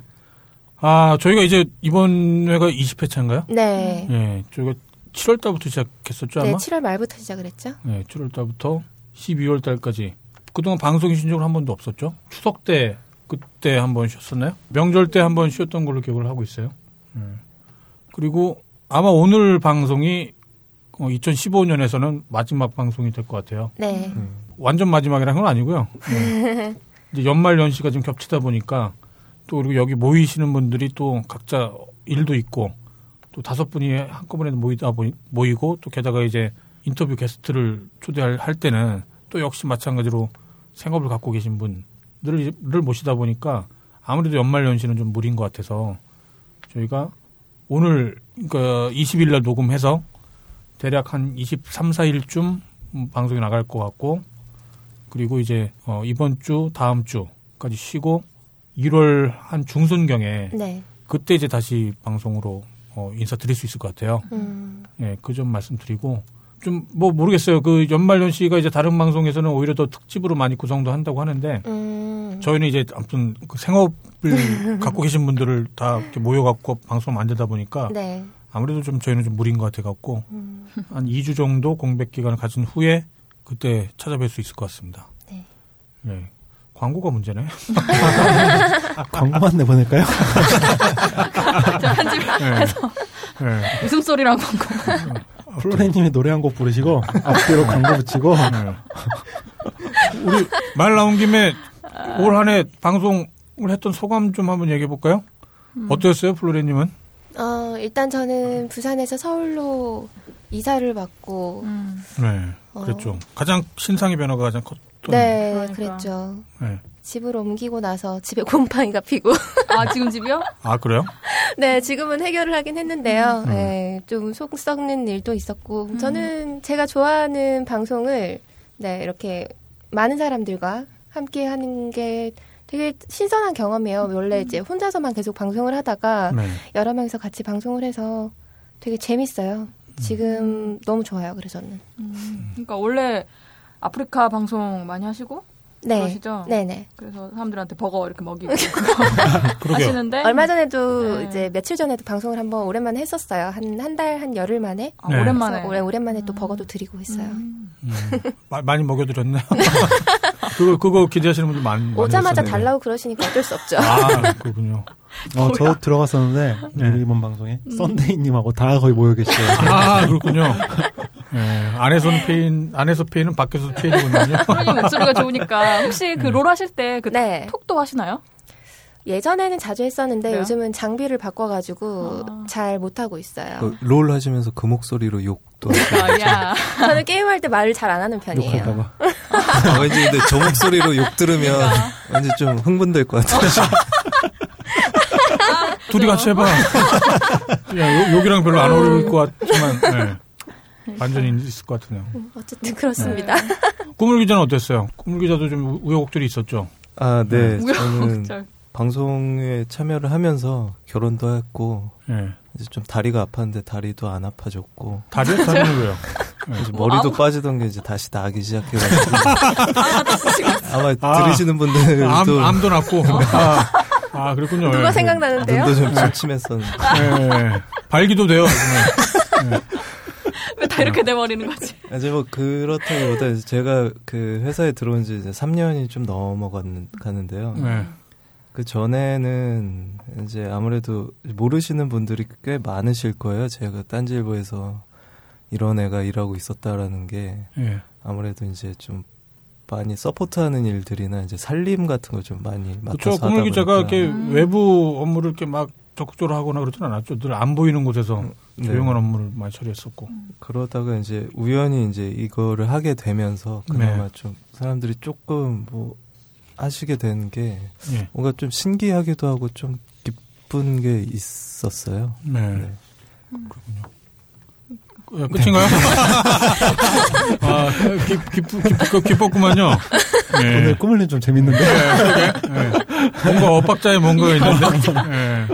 아 저희가 이제 이번 회가 20회차인가요? 네. 예, 저희가 7월 달부터 시작했었죠 네, 아마. 7월 말부터 시작을 했죠. 네, 7월 달부터 12월 달까지 그동안 방송이 쉰 적은 한 번도 없었죠. 추석 때 그때 한 번 쉬었었나요? 명절 때 한 번 쉬었던 걸로 기억을 하고 있어요. 예. 그리고 아마 오늘 방송이 2015년에서는 마지막 방송이 될 것 같아요. 네. 완전 마지막이라는 건 아니고요. 네. 이제 연말 연시가 좀 겹치다 보니까 또 그리고 여기 모이시는 분들이 또 각자 일도 있고 또 다섯 분이 한꺼번에 모이다 보니, 모이고 또 게다가 이제 인터뷰 게스트를 초대할 할 때는 또 역시 마찬가지로 생업을 갖고 계신 분들을 를 모시다 보니까 아무래도 연말 연시는 좀 무리인 것 같아서 저희가 오늘 그러니까 20일 날 녹음해서 대략 한 23, 4일쯤 방송이 나갈 것 같고 그리고 이제 어, 이번 주 다음 주까지 쉬고 1월 한 중순경에 네. 그때 이제 다시 방송으로 어, 인사 드릴 수 있을 것 같아요. 음. 예, 그점 말씀드리고 좀 뭐 모르겠어요. 그 연말연 시가 이제 다른 방송에서는 오히려 더 특집으로 많이 구성도 한다고 하는데 음. 저희는 이제 아무튼 그 생업을 갖고 계신 분들을 다 이렇게 모여갖고 방송 만들다 보니까 네. 아무래도 좀 저희는 좀 무리인 것 같아갖고 음. 한 2주 정도 공백 기간을 가진 후에 그때 찾아뵐 수 있을 것 같습니다. 네. 네. 광고가 문제네. 광고만 내보낼까요? 자, 편집해서 네. 웃음소리랑 광고. 플로레님이 노래 한 곡 부르시고 앞뒤로 광고 붙이고 네. 우리 말 나온 김에 올 한 해 방송을 했던 소감 좀 한번 얘기해 볼까요? 어떠셨어요, 플로레님은? 어, 일단 저는 부산에서 서울로 이사를 받고 음. 네, 어. 그랬죠. 가장 신상의 변화가 가장 컸던. 네, 그러니까. 그랬죠. 네. 집으로 옮기고 나서 집에 곰팡이가 피고 아, 지금 집이요? 아 그래요? 네, 지금은 해결을 하긴 했는데요. 음. 네, 좀속 썩는 일도 있었고, 저는 제가 좋아하는 방송을, 네, 이렇게 많은 사람들과 함께 하는 게 되게 신선한 경험이에요. 원래 이제 혼자서만 계속 방송을 하다가 네. 여러 명이서 같이 방송을 해서 되게 재밌어요. 지금 너무 좋아요, 그래서 저는. 그러니까 원래 아프리카 방송 많이 하시고 네. 그러시죠? 네네. 그래서 사람들한테 버거 이렇게 먹이고. 하시는데 얼마 전에도 네. 이제 며칠 전에도 방송을 한번 오랜만에 했었어요. 한 한 달, 한 열흘 만에. 아, 네. 오랜만에 오래, 오랜만에 또 버거도 드리고 있어요. 음. 음, 마- 많이 먹여드렸네. 그거 그거 기대하시는 분들 많. 많이 오자마자 있었네요. 달라고 그러시니까 어쩔 수 없죠. 아 그렇군요. 어, 저 들어갔었는데 우리 이번 방송에 썬데이님하고 다 거의 모여 계시죠. 아 그렇군요. 네, 안에서는 페인, 안에서 페인은 밖에서도 페인이군요. 프로님 목소리가 좋으니까 혹시 그 롤 하실 때그 네. 톡도 하시나요? 예전에는 자주 했었는데 그래요? 요즘은 장비를 바꿔가지고 아. 잘 못하고 있어요. 그 롤 하시면서 그 목소리로 욕도 하시고. 아, 야. 저는 게임할 때 말을 잘 안 하는 편이에요. 욕할까봐. 아, 왠지 근데 저 목소리로 욕 들으면 왠지 좀 흥분될 것 같아요. 둘이 같이 해봐. 야, 요- 여기랑 별로 안 어울릴 것 같지만, 네. 완전히 있을 것 같으네요. 어쨌든 그렇습니다. 꾸물 기자는 어땠어요? 꾸물 기자도 좀 우- 우여곡절이 있었죠. 아, 네. 저는 우여곡절. 방송에 참여를 하면서 결혼도 했고 예. 이제 좀 다리가 아팠는데 다리도 안 아파졌고 다리에 다리는 왜요? 이제 머리도 빠지던 게 이제 다시 나기 시작해가지고 아마 아, 들으시는 분들도 암, 암도 났고. 아, 아, 그렇군요. 누가 예. 생각나는데요? 눈도 좀 침침했었는데 예. 발기도 돼요. 네. 왜다 이렇게 돼버리는 거지? 이제 뭐 그렇다기보다 이제 제가 그 회사에 들어온 지 이제 3년이 좀 넘어가는데요. 네. 그 전에는 이제 아무래도 모르시는 분들이 꽤 많으실 거예요. 제가 딴지일보에서 이런 애가 일하고 있었다라는 게 예. 아무래도 이제 좀 많이 서포트하는 일들이나 이제 살림 같은 거 좀 많이 맡아서 그렇죠. 하다 꾸물 기자가. 이렇게 음. 외부 업무를 이렇게 막 적극적으로 하거나 그러진 않았죠. 늘 안 보이는 곳에서 네. 조용한 업무를 많이 처리했었고. 그러다가 이제 우연히 이제 이거를 하게 되면서 그나마 네. 좀 사람들이 조금 뭐 하시게 된게 예. 뭔가 좀 신기하기도 하고 좀 기쁜 게 있었어요. 네. 네. 그렇군요. 예, 끝인가요? 아, 기, 기, 기, 기뻤구만요. 예. 오늘 꾸물님 좀 재밌는데. 예. 뭔가 엇박자에 뭔가 있는데. 예.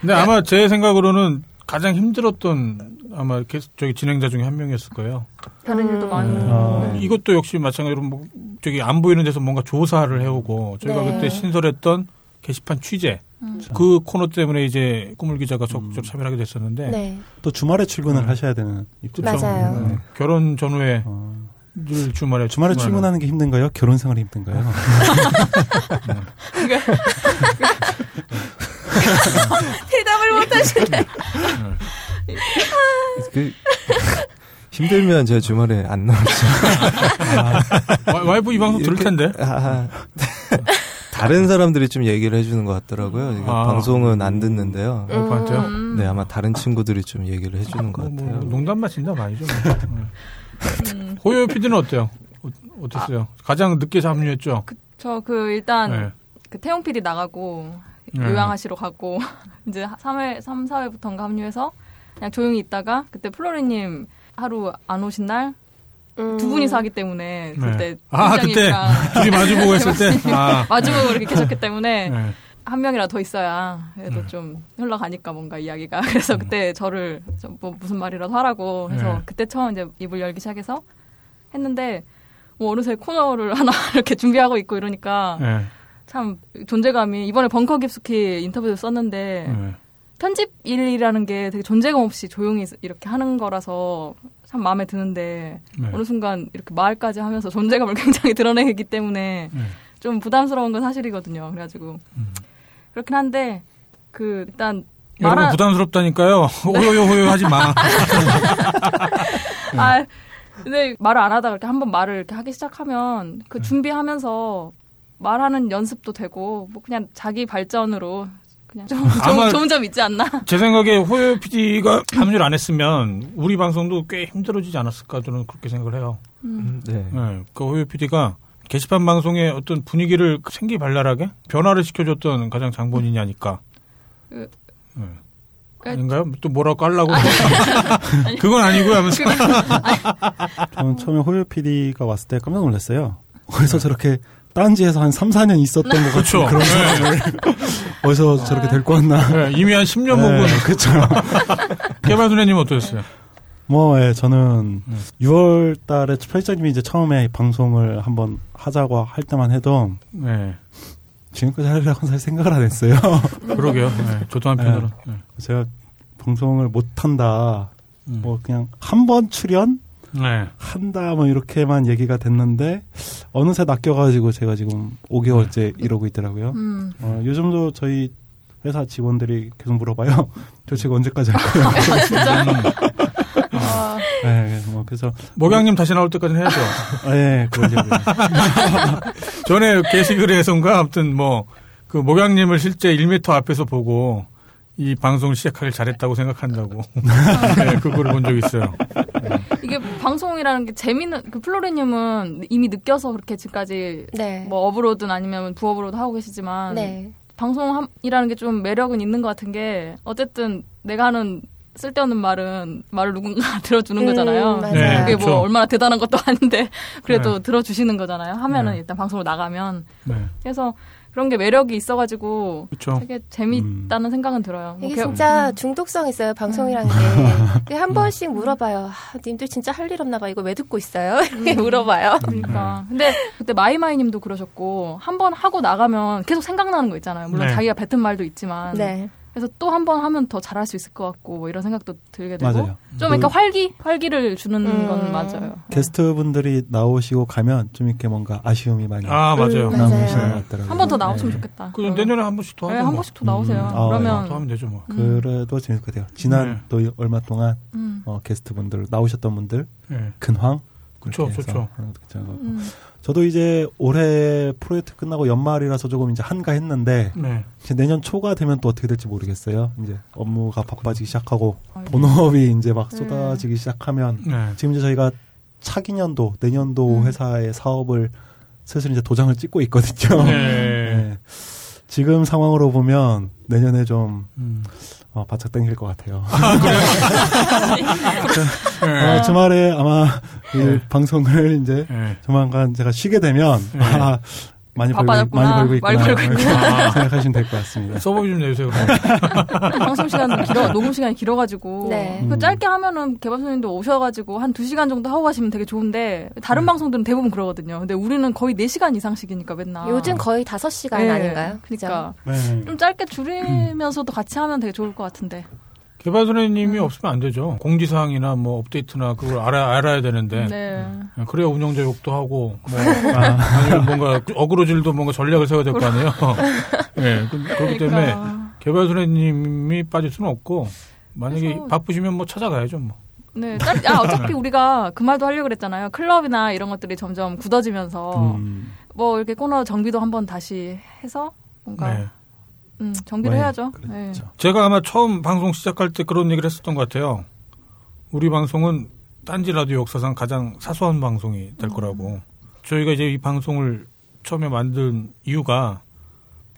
근데 아마 제 생각으로는 가장 힘들었던 아마 게스- 저기 진행자 중에 한 명이었을 거예요. 다른 일도 많이. 아. 이것도 역시 마찬가지로 뭐 저기 안 보이는 데서 뭔가 조사를 해오고 저희가 네. 그때 신설했던 게시판 취재 음. 그 코너 때문에 이제 꾸물 기자가 적극적으로 참여하게 됐었는데 네. 또 주말에 출근을 네. 하셔야 되는 입장. 그렇죠. 맞아요. 네. 결혼 전후에 어, 늘 주말에 주말에 출근하는. 게 힘든가요? 결혼 생활이 힘든가요? 대답을 못하시네. 그 힘들면 제가 주말에 안 나오죠. 와- 와이프 이 방송 들을 이렇게- 텐데. 아, 다른 사람들이 좀 얘기를 해주는 것 같더라고요. 아. 방송은 안 듣는데요. 와이프한테요? 음. 네, 아마 다른 친구들이 좀 얘기를 해주는 것 뭐, 뭐, 같아요. 농담 마신다 말이죠. 네. 음. 호요 PD는 어때요? 어, 어땠어요? 가장 늦게 합류했죠? 저 그 일단 네. 그 태용 PD 나가고 네. 요양하시러 가고 이제 3회 3, 4회부터인가 합류해서 그냥 조용히 있다가 그때 플로리님 하루 안 오신 날 두 음. 분이서 하기 때문에 네. 그때 아, 그때 둘이 마주보고 했을 때? 아. 마주보고 이렇게 계셨기 때문에 네. 한 명이라 더 있어야 그래도 네. 좀 흘러가니까 뭔가 이야기가 그래서 그때 저를 좀뭐 무슨 말이라도 하라고 해서 네. 그때 처음 이제 입을 열기 시작해서 했는데 뭐 어느새 코너를 하나 이렇게 준비하고 있고 이러니까 네. 참 존재감이 이번에 벙커 깊숙이 인터뷰도 썼는데 네. 편집 일이라는 게 되게 존재감 없이 조용히 이렇게 하는 거라서 참 마음에 드는데 네. 어느 순간 이렇게 말까지 하면서 존재감을 굉장히 드러내기 때문에 네. 좀 부담스러운 건 사실이거든요. 그래가지고 음. 그렇긴 한데 그 일단 여러분 말하- 부담스럽다니까요. 호요요 호요 하지 마. 아 근데 말을 안 하다가 이렇게 한번 말을 이렇게 하기 시작하면 그 네. 준비하면서 말하는 연습도 되고 뭐 그냥 자기 발전으로 그냥 좀 아마- 좋은, 좋은 점 있지 않나? 제 생각에 호요 PD가 합류를 안 했으면 우리 방송도 꽤 힘들어지지 않았을까 저는 그렇게 생각을 해요. 음, 네. 네. 그 호요 PD가 게시판 방송의 어떤 분위기를 생기발랄하게 변화를 시켜줬던 가장 장본인이 아닐까. 그- 네. 그- 아닌가요? 또 뭐라고 하려고. 그건 아니고요 하면서. 저는 처음에 호요 PD가 왔을 때 깜짝 놀랐어요. 어디서 저렇게 딴지에서 한 3, 4년 있었던 것 같은 그렇죠. 그런 사람을 어디서 저렇게 데리고 왔나. 네, 이미 한 10년 먹은 그렇죠. 개발순애님 어떠셨어요? 뭐, 예, 저는 네. 6월 달에 편집장님이 이제 처음에 방송을 한번 하자고 할 때만 해도 네. 지금까지 하려고 사실 생각을 안 했어요. 그러게요. 네, 저도 한편으로. 네. 제가 방송을 못한다. 음. 뭐 그냥 한 번 출연? 네. 한다 뭐 이렇게만 얘기가 됐는데 어느새 낚여가지고 제가 지금 5개월째 이러고 있더라고요. 음. 어, 요즘도 저희 회사 직원들이 계속 물어봐요. 도대체 언제까지 할 거예요? 아, 네, 그래서 뭐 그래서 목양님 다시 나올 때까지는 해야죠. 아, 예, 그러려고요. 전에 게시글에선가 아무튼 뭐, 그 목양님을 실제 1m 앞에서 보고 이 방송을 시작하길 잘했다고 생각한다고. 네, 그거를 본 적이 있어요. 이게 방송이라는 게 재미는 그 플로리님은 이미 느껴서 그렇게 지금까지 네. 뭐 업으로든 아니면 부업으로도 하고 계시지만 네. 방송이라는 게 좀 매력은 있는 것 같은 게 어쨌든 내가 하는 쓸데없는 말은 말을 누군가 들어주는 음, 거잖아요. 맞아요. 네, 그게 뭐 그렇죠. 얼마나 대단한 것도 아닌데 그래도 네. 들어주시는 거잖아요. 하면은 네. 일단 방송으로 나가면 네. 그래서 그런 게 매력이 있어가지고 그렇죠. 되게 재밌다는 생각은 들어요. 뭐 이게 개- 진짜 중독성 있어요 방송이라는 게. 한 번씩 물어봐요. 아, 님들 진짜 할 일 없나 봐. 이거 왜 듣고 있어요? 이렇게 물어봐요. 그러니까. 근데 그때 마이마이님도 그러셨고 한 번 하고 나가면 계속 생각나는 거 있잖아요. 물론 네. 자기가 뱉은 말도 있지만. 네. 그래서 또 한 번 하면 더 잘할 수 있을 것 같고 뭐 이런 생각도 들게 되고. 맞아요. 좀 그러니까 활기 활기를 주는 음. 건 맞아요. 게스트 분들이 나오시고 가면 좀 이렇게 뭔가 아쉬움이 많이 아, 맞아요. 음, 남으시는 맞아요. 것 같더라고요. 한 번 더 나오시면 네. 좋겠다. 그 내년에 한 번씩 더 네, 하죠. 한 뭐. 번씩 더 나오세요. 음. 아, 그러면 더 하면 되죠, 뭐. 그래도 재밌을 것 같아요. 지난 네. 또 얼마 동안 음. 어, 게스트 분들 나오셨던 분들 네. 예. 근황 해서 좋죠. 음. 저도 이제 올해 프로젝트 끝나고 연말이라서 조금 이제 한가했는데 네. 이제 내년 초가 되면 또 어떻게 될지 모르겠어요. 이제 업무가 바빠지기 시작하고 아이고. 본업이 이제 막 음. 쏟아지기 시작하면 네. 지금 이제 저희가 차기 년도 내년도 음. 회사의 사업을 슬슬 이제 도장을 찍고 있거든요. 네. 네. 지금 상황으로 보면 내년에 좀 음. 어, 바짝 당길 것 같아요. 네. 어, 주말에 아마 이 네. 방송을 이제 네. 조만간 제가 쉬게 되면 네. 아, 많이 벌고, 바빠졌구나. 많이 벌고 있구나 많이 벌고 있구나. 생각하시면 될 것 같습니다. 서버비 좀 내주세요. 방송 시간 길어 녹음 시간이 길어가지고 네. 그 음. 짧게 하면은 개발소님도 오셔가지고 한두 시간 정도 하고 가시면 되게 좋은데 다른 네. 방송들은 대부분 그러거든요. 근데 우리는 거의 4 시간 이상씩이니까 맨날. 요즘 거의 5시간 네. 아닌가요? 그죠? 그러니까 네. 좀 짧게 줄이면서도 같이 하면 되게 좋을 것 같은데. 개발소장님이 없으면 안 되죠. 공지사항이나 뭐 업데이트나 그걸 알아, 알아야 되는데. 네. 그래야 운영자 욕도 하고, 뭐, 아니면 뭔가 어그로질도 뭔가 전략을 세워야 될 거 아니에요. 예, 그- 그렇기 때문에 그러니까. 개발소장님이 빠질 수는 없고, 만약에 그래서- 바쁘시면 뭐 찾아가야죠, 뭐. 네, 짧, 아, 어차피 우리가 그 말도 하려고 그랬잖아요. 클럽이나 이런 것들이 점점 굳어지면서 음, 뭐 이렇게 코너 정비도 한번 다시 해서 뭔가 네. 음, 정비를 네, 해야죠. 그렇죠. 네. 제가 아마 처음 방송 시작할 때 그런 얘기를 했었던 것 같아요. 우리 방송은 딴지 라디오 역사상 가장 사소한 방송이 될 거라고. 저희가 이제 이 방송을 처음에 만든 이유가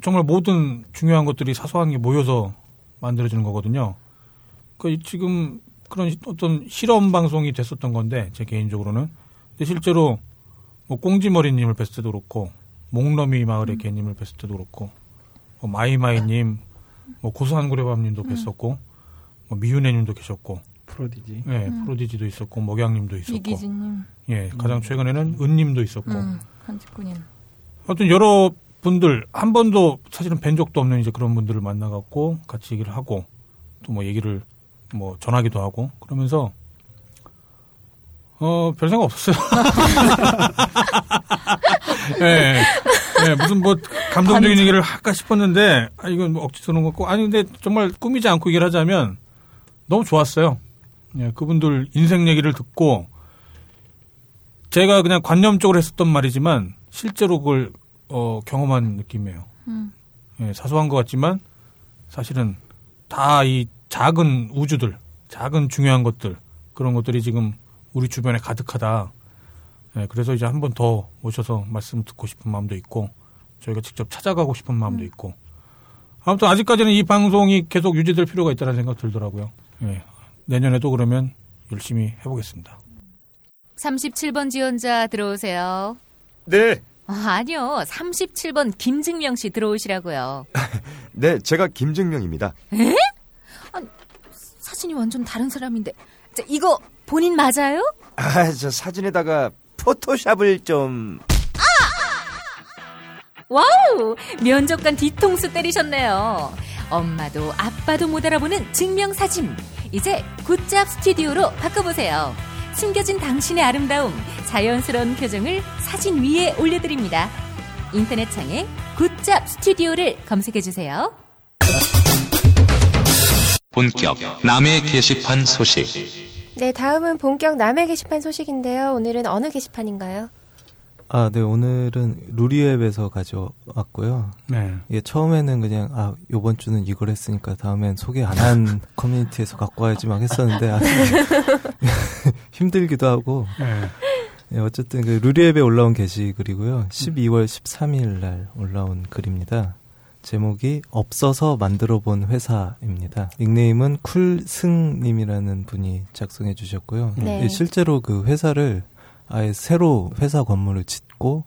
정말 모든 중요한 것들이 사소한 게 모여서 만들어지는 거거든요. 그 지금 그런 시- 어떤 실험 방송이 됐었던 건데 제 개인적으로는. 근데 실제로 뭐 꽁지머리님을 뵀을 때도 그렇고 목러미 마을의 개님을 뵀을 때도 그렇고 뭐 마이마이님, 뭐 고소한 고래밤님도 뵀었고, 뭐 미윤혜님도 계셨고, 프로디지. 예, 프로디지도 있었고, 먹양님도 있었고, 이기진님, 예, 가장 최근에는 은님도 있었고, 음, 한직군인. 하여튼 여러 분들 한 번도 사실은 뵌 적도 없는 이제 그런 분들을 만나갖고 같이 얘기를 하고 또 뭐 얘기를 뭐 전하기도 하고 그러면서 어 별 생각 없었어요. 예, 예, 무슨 뭐 감동적인 얘기를 할까 싶었는데 아 이건 뭐 억지 것 같고 아니 근데 정말 꾸미지 않고 얘기를 하자면 너무 좋았어요. 예, 그분들 인생 얘기를 듣고 제가 그냥 관념적으로 했었던 말이지만 실제로 그걸 어, 경험한 느낌이에요. 음. 예, 사소한 것 같지만 사실은 다 이 작은 우주들, 작은 중요한 것들 그런 것들이 지금 우리 주변에 가득하다. 예, 그래서 이제 한 번더 모셔서 말씀 듣고 싶은 마음도 있고 저희가 직접 찾아가고 싶은 마음도 있고 아무튼 아직까지는 이 방송이 계속 유지될 필요가 있다는 생각 들더라고요. 예, 내년에도 그러면 열심히 해보겠습니다. 37번 지원자 들어오세요. 네, 아, 아니요. 37번 김증명 씨 들어오시라고요. 네, 제가 김증명입니다. 사진이 완전 다른 사람인데. 자, 이거 본인 맞아요? 아, 저 사진에다가 포토샵을 좀 와우! 면접관 뒤통수 때리셨네요. 엄마도 아빠도 못 알아보는 증명사진. 이제 굿잡 스튜디오로 바꿔보세요. 숨겨진 당신의 아름다움, 자연스러운 표정을 사진 위에 올려드립니다. 인터넷 창에 굿잡 스튜디오를 검색해주세요. 본격 남의 게시판 소식 네, 다음은 본격 남의 게시판 소식인데요. 오늘은 어느 게시판인가요? 아, 네, 오늘은 루리웹에서 가져왔고요. 네. 이게 처음에는 그냥, 아, 요번 주는 이걸 했으니까 다음엔 소개 안 한 커뮤니티에서 갖고 와야지 막 했었는데, 아, 힘들기도 하고, 네. 예, 어쨌든 그 루리앱에 올라온 게시글이고요. 12월 13일 날 올라온 글입니다. 제목이 없어서 만들어 본 회사입니다. 닉네임은 쿨승님이라는 분이 작성해 주셨고요. 네. 예, 실제로 그 회사를 아예 새로 회사 건물을 짓고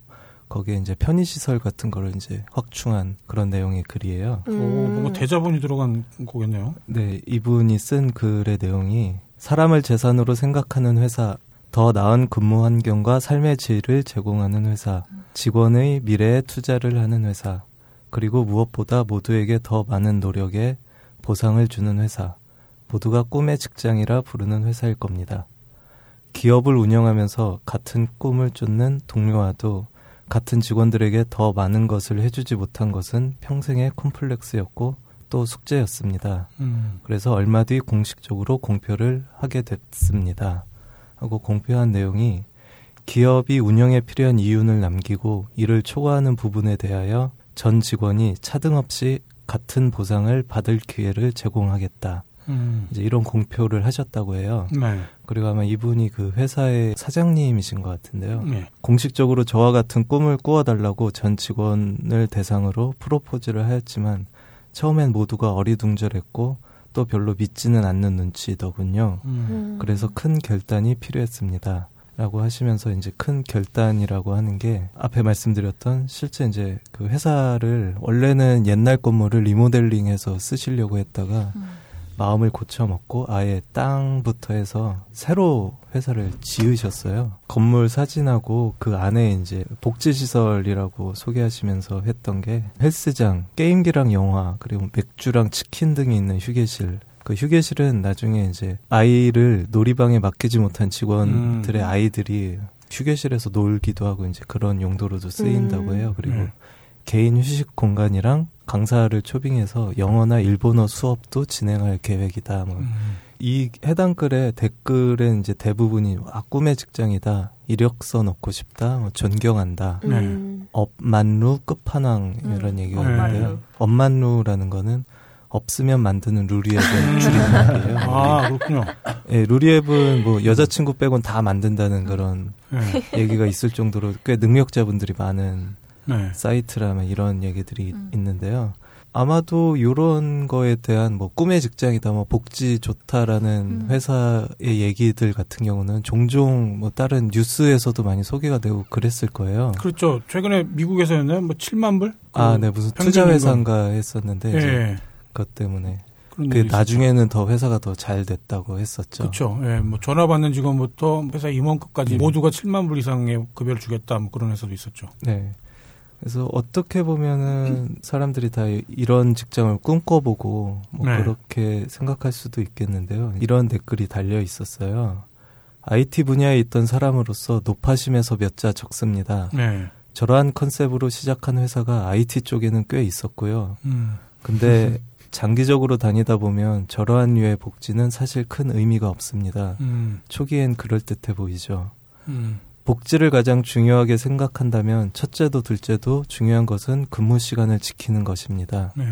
거기에 이제 편의시설 같은 거를 이제 확충한 그런 내용의 글이에요. 오, 뭔가 대자본이 들어간 거겠네요. 네, 이분이 쓴 글의 내용이 사람을 재산으로 생각하는 회사, 더 나은 근무 환경과 삶의 질을 제공하는 회사, 직원의 미래에 투자를 하는 회사, 그리고 무엇보다 모두에게 더 많은 노력에 보상을 주는 회사, 모두가 꿈의 직장이라 부르는 회사일 겁니다. 기업을 운영하면서 같은 꿈을 쫓는 동료와도 같은 직원들에게 더 많은 것을 해주지 못한 것은 평생의 콤플렉스였고 또 숙제였습니다. 음. 그래서 얼마 뒤 공식적으로 공표를 하게 됐습니다. 하고 공표한 내용이 기업이 운영에 필요한 이윤을 남기고 이를 초과하는 부분에 대하여 전 직원이 차등 없이 같은 보상을 받을 기회를 제공하겠다. 음. 이제 이런 공표를 하셨다고 해요. 네. 그리고 아마 이분이 그 회사의 사장님이신 것 같은데요. 네. 공식적으로 저와 같은 꿈을 꾸어달라고 전 직원을 대상으로 프로포즈를 하였지만 처음엔 모두가 어리둥절했고 또 별로 믿지는 않는 눈치더군요. 음. 그래서 큰 결단이 필요했습니다. 라고 하시면서 이제 큰 결단이라고 하는 게 앞에 말씀드렸던 실제 이제 그 회사를 원래는 옛날 건물을 리모델링해서 쓰시려고 했다가 마음을 고쳐먹고 아예 땅부터 해서 새로 회사를 지으셨어요. 건물 사진하고 그 안에 이제 복지시설이라고 소개하시면서 했던 게 헬스장, 게임기랑 영화, 그리고 맥주랑 치킨 등이 있는 휴게실. 그 휴게실은 나중에 이제 아이를 놀이방에 맡기지 못한 직원들의 음. 아이들이 휴게실에서 놀기도 하고 이제 그런 용도로도 쓰인다고 음. 해요. 그리고 네. 개인 휴식 공간이랑 강사를 초빙해서 영어나 일본어 수업도 진행할 계획이다. 뭐 음. 이 해당 글의 댓글은 이제 대부분이 아 꿈의 직장이다 이력서 넣고 싶다 뭐 존경한다 네. 음. 없만루 끝판왕 이런 음, 얘기가 없만루. 있는데요 없만루라는 거는 없으면 만드는 루리웹의 줄임말이에요. 아, 그렇군요. 예, 루리웹은 뭐 여자친구 빼곤 다 만든다는 그런 네. 얘기가 있을 정도로 꽤 능력자분들이 많은 네. 사이트라면 이런 얘기들이 음. 있는데요. 아마도 이런 거에 대한 뭐 꿈의 직장이다, 뭐 복지 좋다라는 음. 회사의 얘기들 같은 경우는 종종 뭐 다른 뉴스에서도 많이 소개가 되고 그랬을 거예요. 그렇죠. 최근에 미국에서는 뭐 7만 불? 아, 네, 무슨 평균 투자 회사인가 했었는데 예. 그것 때문에 그 나중에는 더 회사가 더 잘 됐다고 했었죠. 그렇죠. 예, 뭐 전화 받는 직원부터 회사 임원급까지 음. 모두가 7만 불 이상의 급여를 주겠다 뭐 그런 회사도 있었죠. 네. 그래서 어떻게 보면은 사람들이 다 이런 직장을 꿈꿔보고 뭐 네. 그렇게 생각할 수도 있겠는데요. 이런 댓글이 달려 있었어요. IT 분야에 있던 사람으로서 높아심에서 몇 자 적습니다. 네. 저러한 컨셉으로 시작한 회사가 IT 쪽에는 꽤 있었고요. 음. 근데 장기적으로 다니다 보면 저러한 류의 복지는 사실 큰 의미가 없습니다. 음. 초기엔 그럴듯해 보이죠. 음. 복지를 가장 중요하게 생각한다면 첫째도 둘째도 중요한 것은 근무 시간을 지키는 것입니다. 네.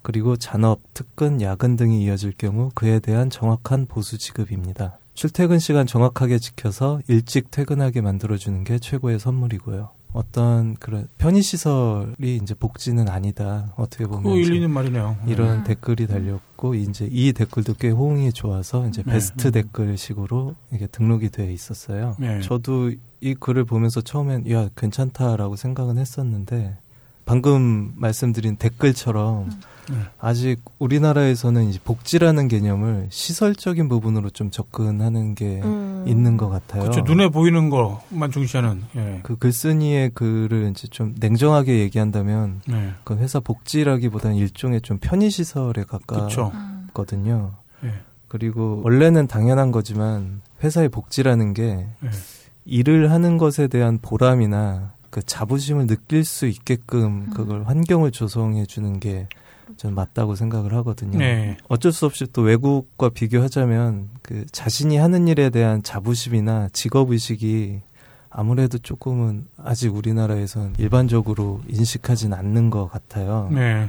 그리고 잔업, 특근, 야근 등이 이어질 경우 그에 대한 정확한 보수 지급입니다. 출퇴근 시간 정확하게 지켜서 일찍 퇴근하게 만들어주는 게 최고의 선물이고요. 어떤 그런 편의 시설이 이제 복지는 아니다. 어떻게 보면 그 일리는 말이네요. 이런 음. 댓글이 달렸고 이제 이 댓글도 꽤 호응이 좋아서 이제 네. 베스트 음. 댓글식으로 이게 등록이 되어 있었어요. 네. 저도 이 글을 보면서 처음엔 야 괜찮다라고 생각은 했었는데 방금 말씀드린 댓글처럼 네. 아직 우리나라에서는 이제 복지라는 개념을 시설적인 부분으로 좀 접근하는 게 음. 있는 것 같아요. 그렇죠. 눈에 보이는 것만 중시하는. 예. 그 글쓴이의 글을 이제 좀 냉정하게 얘기한다면 네. 그 회사 복지라기보다는 일종의 좀 편의 시설에 그렇죠. 가깝거든요. 예. 그리고 원래는 당연한 거지만 회사의 복지라는 게 예. 일을 하는 것에 대한 보람이나 그 자부심을 느낄 수 있게끔 음. 그걸 환경을 조성해 주는 게 저는 맞다고 생각을 하거든요. 네. 어쩔 수 없이 또 외국과 비교하자면 그 자신이 하는 일에 대한 자부심이나 직업 의식이 아무래도 조금은 아직 우리나라에선 일반적으로 인식하진 않는 것 같아요. 네.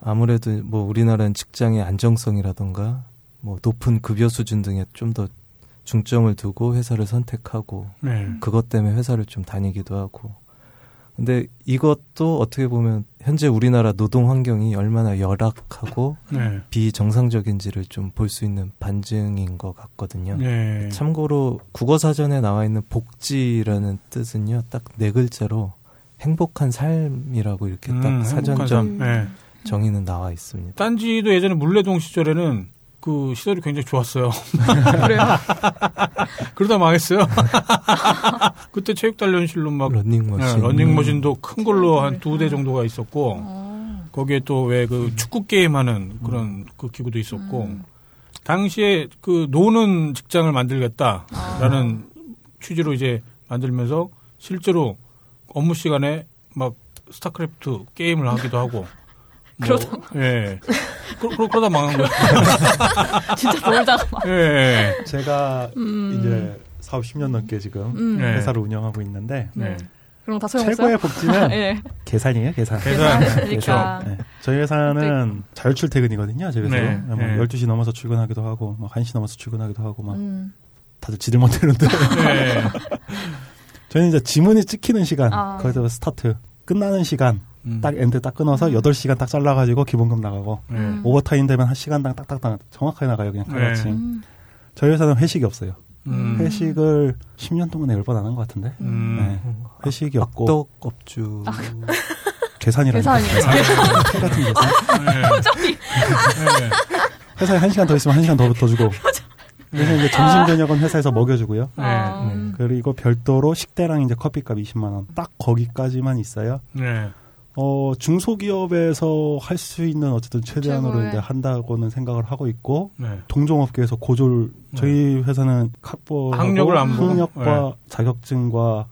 아무래도 뭐 우리나라는 직장의 안정성이라던가 뭐 높은 급여 수준 등에 좀 더 중점을 두고 회사를 선택하고 네. 그것 때문에 회사를 좀 다니기도 하고. 근데 이것도 어떻게 보면 현재 우리나라 노동 환경이 얼마나 열악하고 네. 비정상적인지를 좀 볼 수 있는 반증인 것 같거든요. 네. 참고로 국어 사전에 나와 있는 복지라는 뜻은요, 딱 네 글자로 행복한 삶이라고 이렇게 딱 음, 사전적 삶. 네. 정의는 나와 있습니다. 딴지도 예전에 물레동 시절에는 그 시설이 굉장히 좋았어요. 그래요? 그러다 망했어요. 그때 체육단련실로 막 런닝머신. 네, 런닝머신도 큰 걸로 한 두대 음. 정도가 있었고 어. 거기에 또 왜 그 축구 게임 하는 그런 그 기구도 있었고 음. 당시에 그 노는 직장을 만들겠다라는 취지로 이제 만들면서 실제로 업무 시간에 막 스타크래프트 게임을 하기도 하고 뭐, 그러다 예 그, 그, 그러다 망한 거야. 진짜 놀다가 막. 예. 제가 음. 이제 사업 10년 넘게 지금 음. 네. 회사를 운영하고 있는데 네. 그런 거다 소용없어요? 최고의 복지는 예. 계산이에요, 계산. 계산. 그러니까. 네. 저희 회사는 자율 출퇴근이거든요. 저희 회사. 네. 뭐 네. 12시 넘어서 출근하기도 하고, 막 1시 넘어서 출근하기도 하고, 막 음. 다들 지들 못하는데. 네. 저희는 이제 지문이 찍히는 시간, 아. 거기서 스타트, 끝나는 시간, 음. 딱 end 딱 끊어서 8시간 딱 잘라가지고 기본급 나가고, 네. 오버타임 되면 한 시간당 딱딱딱 정확하게 나가요, 그냥 칼같이. 네. 음. 저희 회사는 회식이 없어요. 음. 회식을 10년 동안에 10번 안 한 것 같은데. 음. 네. 회식이 없고, 악덕 업주. 계산이라니까. 계산이요. 칼 같은 계산. 네. 네. 회사에 한 시간 더 있으면 한 시간 더, 더 주고. 그래서 이제 점심 저녁은 회사에서 먹여주고요. 아, 네. 음. 그리고 별도로 식대랑 이제 커피값 20만 원. 딱 거기까지만 있어요. 네. 어, 중소기업에서 할 수 있는 어쨌든 최대한으로 최고의. 이제 한다고는 생각을 하고 있고 네. 동종업계에서 고졸 저희 회사는 카보 학력을 안 보고. 학력과 네. 자격증과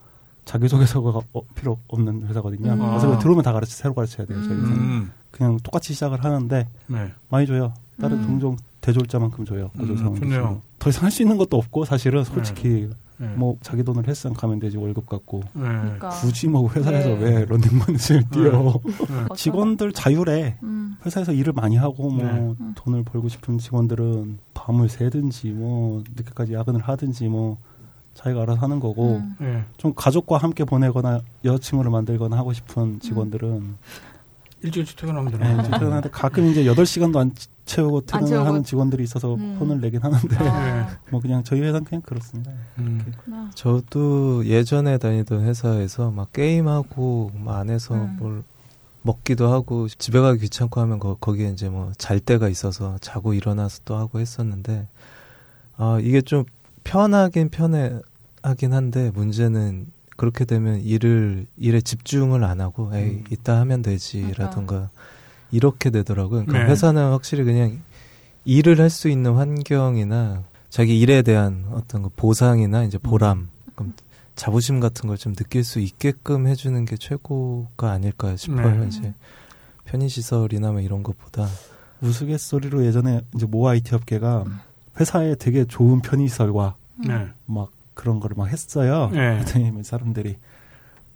자기소개서가 어, 필요 없는 회사거든요. 음. 그래서 아. 들어오면 다 가르치 새로 가르쳐야 돼요. 저희 회사는 음. 그냥 똑같이 시작을 하는데 네. 많이 줘요. 다른 음. 동종 대졸자만큼 줘요. 고졸 음, 사원들 좋네요. 더 이상 할 수 있는 것도 없고 사실은 솔직히 네. 뭐 자기 돈을 헬스장 가면 되지 월급 갖고 네. 그러니까. 굳이 뭐 회사에서 네. 왜 런닝머니를 뛰어 어쩌다. 직원들 자유래 음. 회사에서 일을 많이 하고 뭐 네. 음. 돈을 벌고 싶은 직원들은 밤을 새든지 뭐 늦게까지 야근을 하든지 뭐 자기가 알아서 하는 거고 음. 네. 좀 가족과 함께 보내거나 여자친구를 만들거나 하고 싶은 직원들은 일찍 퇴근하면 네, 되나? 이제 퇴근하는데 가끔 이제 8시간도 안 채우고 퇴근을 채우고. 하는 직원들이 있어서 음. 혼을 내긴 하는데 아, 뭐 그냥 저희 회사는 그냥 그렇습니다. 음. 저도 예전에 다니던 회사에서 막 게임하고 막 안에서 음. 뭘 먹기도 하고 집에 가기 귀찮고 하면 거, 거기에 이제 뭐 잘 때가 있어서 자고 일어나서 또 하고 했었는데 아 이게 좀 편하긴 편해 하긴 한데 문제는 그렇게 되면 일을 일에 집중을 안 하고 에이 음. 이따 하면 되지라든가 이렇게 되더라고요. 그러니까 네. 회사는 확실히 그냥 일을 할 수 있는 환경이나 자기 일에 대한 어떤 그 보상이나 이제 보람, 그럼 자부심 같은 걸 좀 느낄 수 있게끔 해주는 게 최고가 아닐까 싶어요. 네. 이제 편의시설이나 뭐 이런 것보다 우스갯소리로 예전에 이제 모 IT 업계가 회사에 되게 좋은 편의시설과 네. 막 그런 거를 막 했어요. 네. 그랬더니 뭐 사람들이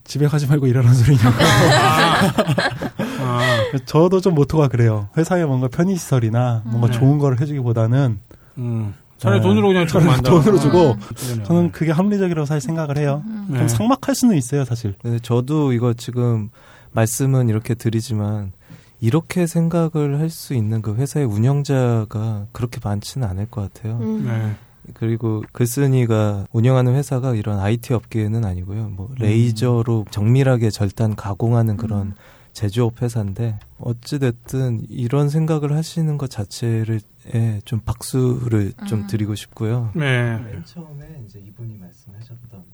집에 가지 말고 일하라는 소리냐고. 아, 저도 좀 모토가 그래요. 회사에 뭔가 편의시설이나 뭔가 네. 좋은 거를 해주기보다는 음. 차라리 네. 돈으로 그냥 차라리 주면 돈으로 주고 음. 저는 그게 합리적이라고 사실 생각을 해요. 네. 좀 삭막할 수는 있어요, 사실. 근데 저도 이거 지금 말씀은 이렇게 드리지만 이렇게 생각을 할 수 있는 그 회사의 운영자가 그렇게 많지는 않을 것 같아요. 음. 네. 그리고 글쓴이가 운영하는 회사가 이런 IT 업계는 아니고요. 뭐 레이저로 정밀하게 절단 가공하는 그런 제조업 회사인데 어찌 됐든 이런 생각을 하시는 것 자체를 에좀 박수를 좀 음. 드리고 싶고요. 네. 맨 처음에 이제 이분이 말씀하셨던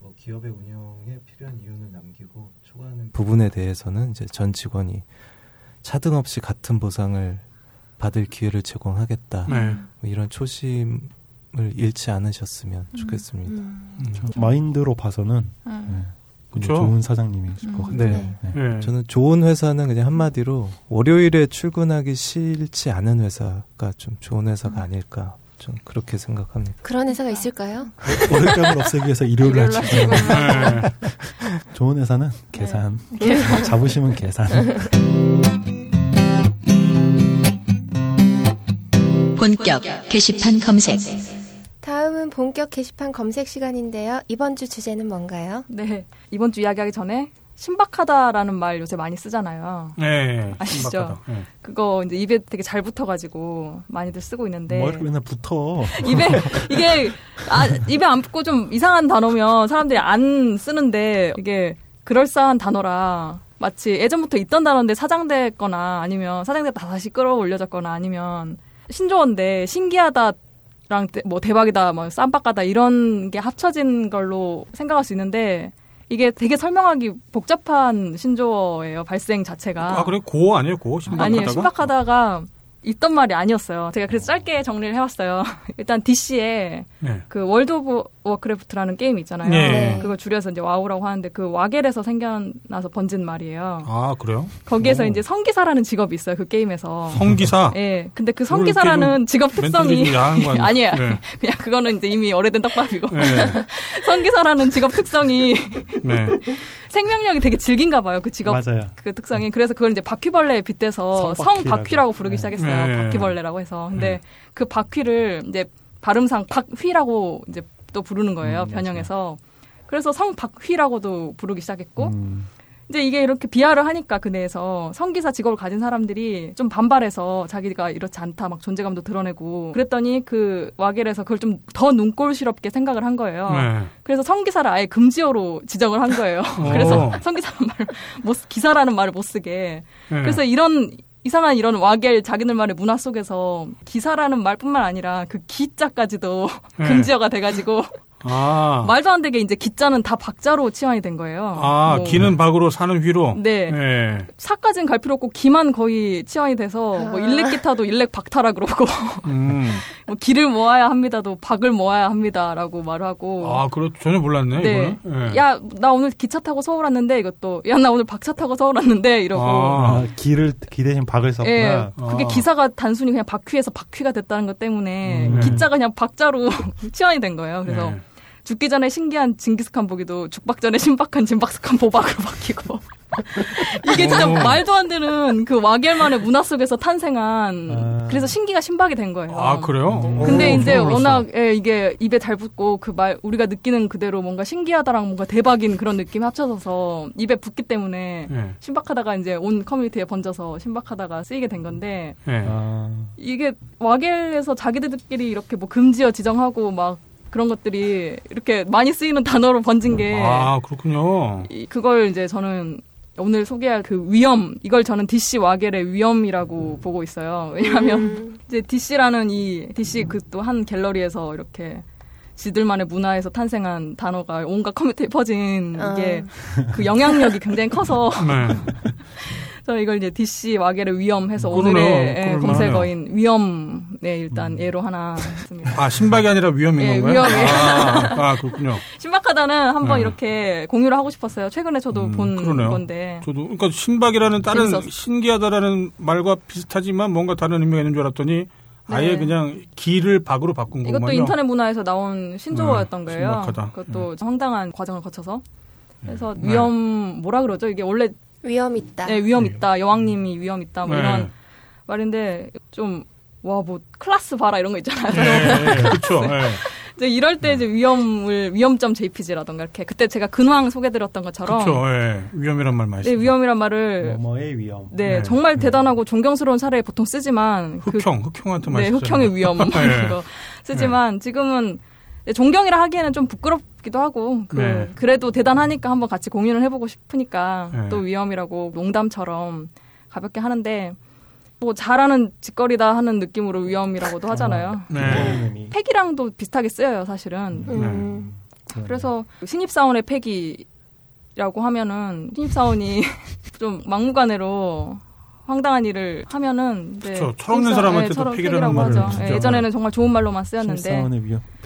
뭐 기업의 운영에 필요한 이유는 남기고 초과하는 부분에 대해서는 이제 전 직원이 차등 없이 같은 보상을 받을 기회를 제공하겠다. 네. 뭐 이런 초심을 잃지 않으셨으면 좋겠습니다. 음. 마인드로 봐서는 음. 네, 그쵸? 좋은 사장님이실 것 음. 같아요. 네. 네. 네. 저는 좋은 회사는 그냥 한마디로 월요일에 출근하기 싫지 않은 회사가 좀 좋은 회사가 아닐까 좀 그렇게 생각합니다. 그런 회사가 있을까요? 월요병을 없애기 위해서 일요일 날 출근. 네. 좋은 회사는 계산. 자부심은 계산. 본격 게시판 검색 다음은 본격 게시판 검색 시간인데요. 이번 주 주제는 뭔가요? 네. 이번 주 이야기하기 전에 신박하다라는 말 요새 많이 쓰잖아요. 네. 아시죠? 신박하다. 네. 그거 이제 입에 되게 잘 붙어가지고 많이들 쓰고 있는데 뭐 이렇게 맨날 붙어. 입에 이게 아, 입에 안 붙고 좀 이상한 단어면 사람들이 안 쓰는데 이게 그럴싸한 단어라 마치 예전부터 있던 단어인데 사장됐거나 아니면 사장됐다 다시 끌어올려졌거나 아니면 신조어인데 신기하다 랑 대- 뭐 대박이다 뭐 쌈박하다 이런 게 합쳐진 걸로 생각할 수 있는데 이게 되게 설명하기 복잡한 신조어예요 발생 자체가 아, 그래? 고 아니에요? 고? 신박하다가? 아니에요. 신박하다가 있던 말이 아니었어요. 제가 그래서 짧게 정리를 해왔어요. 일단 DC에 네. 그 World of Warcraft라는 게임이 있잖아요. 네. 그걸 줄여서 이제 와우라고 하는데 그 와갤에서 생겨나서 번진 말이에요. 아 그래요? 거기에서 오. 이제 성기사라는 직업이 있어요. 그 게임에서. 성기사. 예. 근데 그 성기사라는 좀 직업 특성이 아니에요? 아니에요. 네. 그냥 그거는 이제 이미 오래된 떡밥이고. 네. 성기사라는 직업 특성이 네. 생명력이 되게 질긴가 봐요. 그 직업 맞아요. 그 특성이. 그래서 그걸 이제 바퀴벌레에 빗대서 성바퀴라고. 성바퀴라고 부르기 시작했어요. 네. 바퀴벌레라고 해서. 근데 네. 그 바퀴를 이제 발음상 박휘라고 이제 또 부르는 거예요. 음, 변형해서. 그래서 성박휘라고도 부르기 시작했고 음. 이제 이게 이렇게 비하를 하니까 그 내에서 성기사 직업을 가진 사람들이 좀 반발해서 자기가 이렇지 않다 막 존재감도 드러내고 그랬더니 그 와겔에서 그걸 좀 더 눈꼴시럽게 생각을 한 거예요. 네. 그래서 성기사를 아예 금지어로 지정을 한 거예요. 그래서 성기사라는 말을 못 쓰- 기사라는 말을 못 쓰게. 네. 그래서 이런 이상한 이런 와겔 자기들만의 문화 속에서 기사라는 말뿐만 아니라 그 기자까지도 네. 금지어가 돼가지고 아. 말도 안 되게 이제 기자는 다 박자로 치환이 된 거예요. 아, 뭐 기는 박으로 사는 휘로. 네. 네. 사까지는 갈 필요 없고 기만 거의 치환이 돼서 뭐 일렉 기타도 일렉 박타라 그러고 음. 뭐 기를 모아야 합니다도 박을 모아야 합니다라고 말하고 아, 그렇 전혀 몰랐네. 네. 네. 야, 나 오늘 기차 타고 서울 왔는데 이것도 야, 나 오늘 박차 타고 서울 왔는데 이러고 아. 아, 기를 기 대신 박을 썼구나. 예, 그게 아. 기사가 단순히 그냥 바퀴에서 바퀴가 됐다는 것 때문에 음. 기자가 그냥 박자로 치환이 된 거예요. 그래서 네. 죽기 전에 신기한 징기스칸 보기도 죽박 전에 신박한 진박스칸 보박으로 바뀌고 이게 진짜 오. 말도 안 되는 그 와겔만의 문화 속에서 탄생한 아. 그래서 신기가 신박이 된 거예요. 아, 그래요? 근데 오, 이제. 워낙 예, 이게 입에 잘 붙고 그 말 우리가 느끼는 그대로 뭔가 신기하다랑 뭔가 대박인 그런 느낌이 합쳐져서 입에 붙기 때문에 네. 신박하다가 이제 온 커뮤니티에 번져서 신박하다가 쓰이게 된 건데 네. 아, 이게 와겔에서 자기들끼리 이렇게 뭐 금지어 지정하고 막 그런 것들이 이렇게 많이 쓰이는 단어로 번진 게 아, 그렇군요. 이- 그걸 이제 저는 오늘 소개할 그 위험 이걸 저는 DC 와겔의 위험이라고 보고 있어요. 왜냐하면 음. 이제 DC라는 이 DC 그 또 한 갤러리에서 이렇게 지들만의 문화에서 탄생한 단어가 온갖 커뮤니티에 퍼진 이게 그 영향력이 굉장히 커서 네. 저는 이걸 이제 DC 와겔의 위험해서 그러네요. 오늘의 예. 검색어인 위험에 일단 예로 하나 했습니다. 아, 신박이 아니라 위험인 예, 건가요? 위험이에요. 아, 아, 그렇군요. 신박하다는 한번 네. 이렇게 공유를 하고 싶었어요. 최근에 저도 음, 본 그러네요. 건데. 저도 그러니까 신박이라는 다른 재밌었어. 신기하다라는 말과 비슷하지만 뭔가 다른 의미가 있는 줄 알았더니 아예 네. 그냥 기를 박으로 바꾼 이것도 거군요. 인터넷 문화에서 나온 신조어였던 음, 거예요. 신박하다. 그것도 황당한 과정을 거쳐서. 그래서 네. 위험 뭐라 그러죠? 이게 원래 위험 있다. 네, 위험 있다. 여왕님이 위험 있다. 뭐 네. 이런 말인데 좀 와 뭐 클라스 봐라 이런 거 있잖아요. 네, 그렇죠. 네. 이제 이럴 때 이제 위험을 위험점 JPG라던가 이렇게 그때 제가 근황 소개드렸던 것처럼 그렇죠. 예. 위험이란 말 많이 네. 위험이란 말을 뭐뭐의 위험. 네, 네. 정말 대단하고 존경스러운 사례에 보통 쓰지만 그 흑형, 흑형한테 많이 네. 흑형의 위험 네. 이거 쓰지만 지금은 네, 존경이라 하기에는 좀 부끄럽 기도 하고 그 네. 그래도 대단하니까 한번 같이 공연을 해보고 싶으니까 네. 또 위험이라고 농담처럼 가볍게 하는데 뭐 잘하는 짓거리다 하는 느낌으로 위험이라고도 하잖아요. 네. 네. 팩이랑도 비슷하게 쓰여요, 사실은. 음. 그래서 신입사원의 팩이라고 하면은 신입사원이 좀 막무가내로 황당한 일을 하면은 그쵸. 철없는 사람한테도 팩이라는 팩이라고 말을 하죠. 예, 예전에는 정말 좋은 말로만 쓰였는데.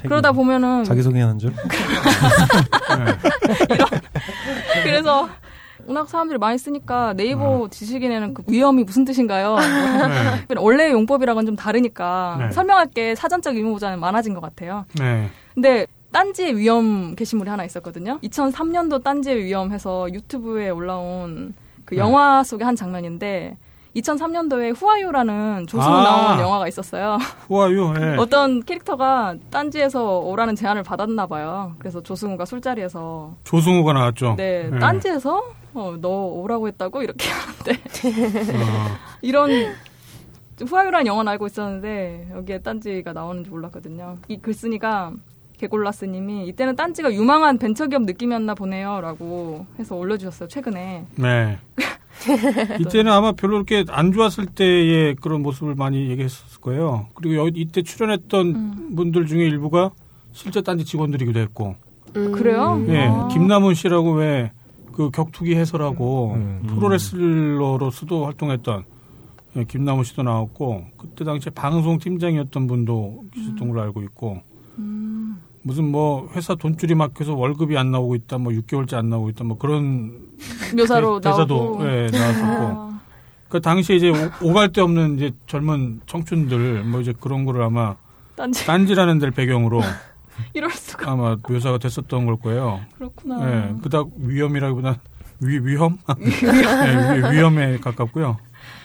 그러다 보면은 자기소개하는 줄? 그래서 워낙 사람들이 많이 쓰니까 네이버 지식인에는 그 위험이 무슨 뜻인가요? 네. 원래 용법이랑은 좀 다르니까 네. 설명할 게 사전적 의무보다는 많아진 것 같아요. 네. 근데 딴지의 위험 게시물이 하나 있었거든요. 2003년도 딴지의 위험 해서 유튜브에 올라온 그 네. 영화 속의 한 장면인데 2003년도에 후아유라는 조승우 아. 나온 영화가 있었어요. 후아유. 예. 어떤 캐릭터가 딴지에서 오라는 제안을 받았나 봐요. 그래서 조승우가 술자리에서 조승우가 나왔죠. 네, 예. 딴지에서 어, 너 오라고 했다고 이렇게 하는데 아, 이런 후아유라는 영화는 알고 있었는데 여기에 딴지가 나오는지 몰랐거든요. 이 글쓴이가 개골라스님이 이때는 딴지가 유망한 벤처기업 느낌이었나 보네요라고 해서 올려주셨어요 최근에. 네. 이때는 아마 별로 그렇게 안 좋았을 때의 그런 모습을 많이 얘기했을 거예요. 그리고 여기 이때 출연했던 음. 분들 중에 일부가 실제 딴지 직원들이기도 했고. 음. 그래요? 예. 아. 김남훈 씨라고 왜 그 격투기 해설하고 음. 프로레슬러로서도 활동했던 예, 김남훈 씨도 나왔고 그때 당시에 방송 팀장이었던 분도 있었던 걸로 알고 있고 음. 무슨 뭐 회사 돈줄이 막혀서 월급이 안 나오고 있다, 뭐 6개월째 안 나오고 있다, 뭐 그런 묘사로 대- 대사도 나오고. 예, 나왔었고. 아, 그 당시에 이제 오- 오갈 데 없는 이제 젊은 청춘들 뭐 이제 그런 거를 아마 딴지 딴지라는 데를 배경으로 이럴 수가 아마 묘사가 됐었던 걸 거예요. 그렇구나. 예, 그닥 위험이라기보다 위, 위험? 예, 위- 위험에 가깝고요.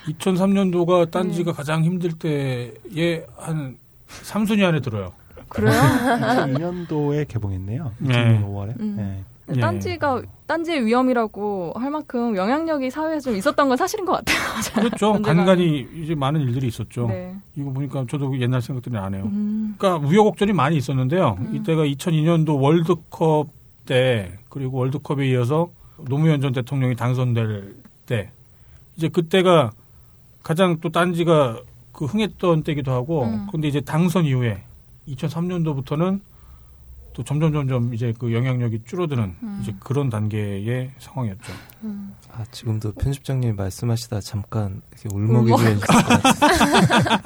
2003년도가 딴지가 음. 가장 힘들 때에 한 3순위 안에 들어요. 그래요? 2002년도에 개봉했네요. 네. 2000년 5월에. 음. 네. 예. 딴지가 딴지의 위험이라고 할 만큼 영향력이 사회에 좀 있었던 건 사실인 것 같아요. 그렇죠. 간간히 이제 많은 일들이 있었죠. 네. 이거 보니까 저도 옛날 생각들이 나네요. 음, 그러니까 우여곡절이 많이 있었는데요. 이때가 2002년도 월드컵 때 그리고 월드컵에 이어서 노무현 전 대통령이 당선될 때 이제 그때가 가장 또 딴지가 그 흥했던 때기도 하고 음. 근데 이제 당선 이후에 2003년도부터는 또 점점 점점 이제 그 영향력이 줄어드는 음. 이제 그런 단계의 상황이었죠. 아, 지금도 편집장님이 말씀하시다 잠깐 이렇게 울먹이고 울먹. 있을 것 같아요.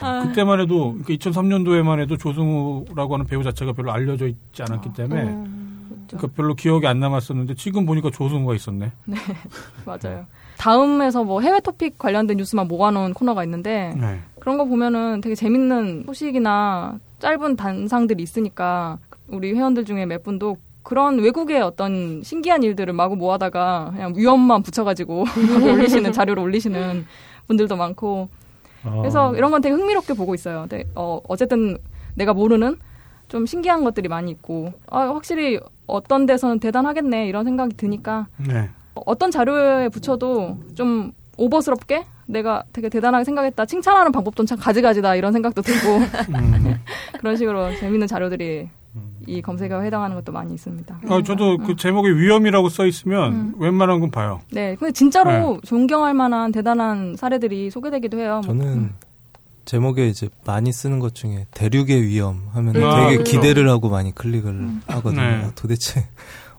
아, 그때만 해도 그러니까 2003년도에만 해도 조승우라고 하는 배우 자체가 별로 알려져 있지 않았기 때문에 음. 그러니까 별로 기억이 안 남았었는데 지금 보니까 조승우가 있었네. 맞아요. 다음에서 뭐 해외 토픽 관련된 뉴스만 모아놓은 코너가 있는데 네. 그런 거 보면은 되게 재밌는 소식이나 짧은 단상들이 있으니까 우리 회원들 중에 몇 분도 그런 외국의 어떤 신기한 일들을 마구 모아다가 그냥 위험만 붙여가지고 올리시는 자료를 올리시는 분들도 많고 그래서 이런 건 되게 흥미롭게 보고 있어요. 근데 어, 어쨌든 내가 모르는 좀 신기한 것들이 많이 있고 아, 확실히 어떤 데서는 대단하겠네 이런 생각이 드니까 네. 어떤 자료에 붙여도 좀 오버스럽게 내가 되게 대단하게 생각했다 칭찬하는 방법도 참 가지가지다 이런 생각도 들고 음. 그런 식으로 재밌는 자료들이 이 검색어에 해당하는 것도 많이 있습니다. 아, 저도 그 제목에 위험이라고 써 있으면 웬만한 건 봐요. 네, 근데 진짜로 존경할 만한 대단한 사례들이 소개되기도 해요. 뭐 저는 제목에 이제 많이 쓰는 것 중에 대륙의 위험 하면 아, 되게 그렇죠. 기대를 하고 많이 클릭을 하거든요. 네. 도대체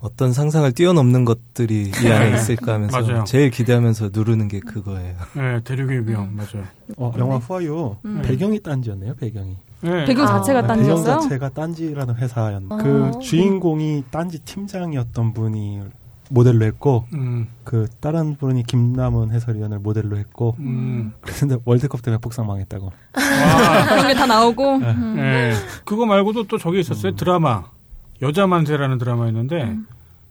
어떤 상상을 뛰어넘는 것들이 이 안에 있을까 하면서 맞아요. 제일 기대하면서 누르는 게 그거예요. 네, 대륙의 위험 맞아요. 어, 영화 후아유 음. 배경이 딴지였네요. 배경이. 네. 배경 아. 자체가 네, 딴지였어요? 배경 자체가 딴지라는 회사였. 아. 그 주인공이 딴지 팀장이었던 분이 모델로 했고 음, 그 다른 분이 김남은 해설위원을 모델로 했고 음. 그런데 월드컵 때문에 폭삭 망했다고. 와, 그런 게 다 나오고 음. 네. 그거 말고도 또 저기 있었어요. 드라마 여자 만세라는 드라마였는데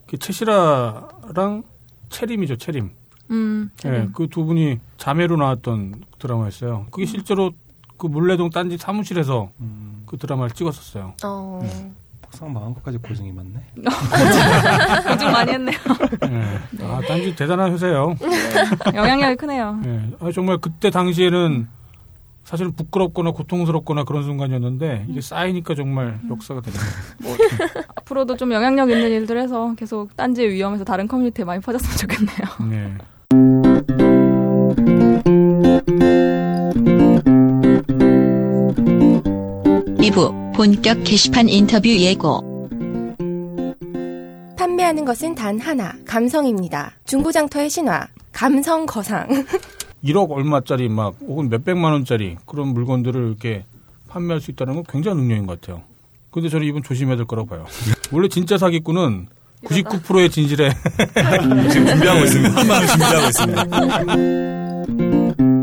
그 채시라랑 채림이죠. 채림. 음, 네, 그두 분이 자매로 나왔던 드라마였어요. 그게 실제로 그 물레동 딴지 사무실에서 음, 그 드라마를 찍었었어요. 어. 폭삭 망한 것까지 고증이 많네. 고증 많이 했네요. 네. 아, 딴지 대단한 회사예요. 영향력이 크네요. 네. 아, 정말 그때 당시에는 사실은 부끄럽거나 고통스럽거나 그런 순간이었는데 이게 쌓이니까 정말 역사가 되네요. 앞으로도 좀 영향력 있는 일들 해서 계속 딴지의 위험에서 다른 커뮤니티에 많이 퍼졌으면 좋겠네요. 네. 이부 본격 게시판 인터뷰 예고. 판매하는 것은 단 하나, 감성입니다. 중고장터의 신화, 감성 거상. 1억 얼마짜리 막 혹은 몇백만 원짜리 그런 물건들을 이렇게 판매할 수 있다는 건 굉장한 능력인 것 같아요. 근데 저는 이분 조심해야 될 거라고 봐요. 원래 진짜 사기꾼은 99%의 진실에 지금 준비하고 있습니다. 한방을 준비하고 있습니다.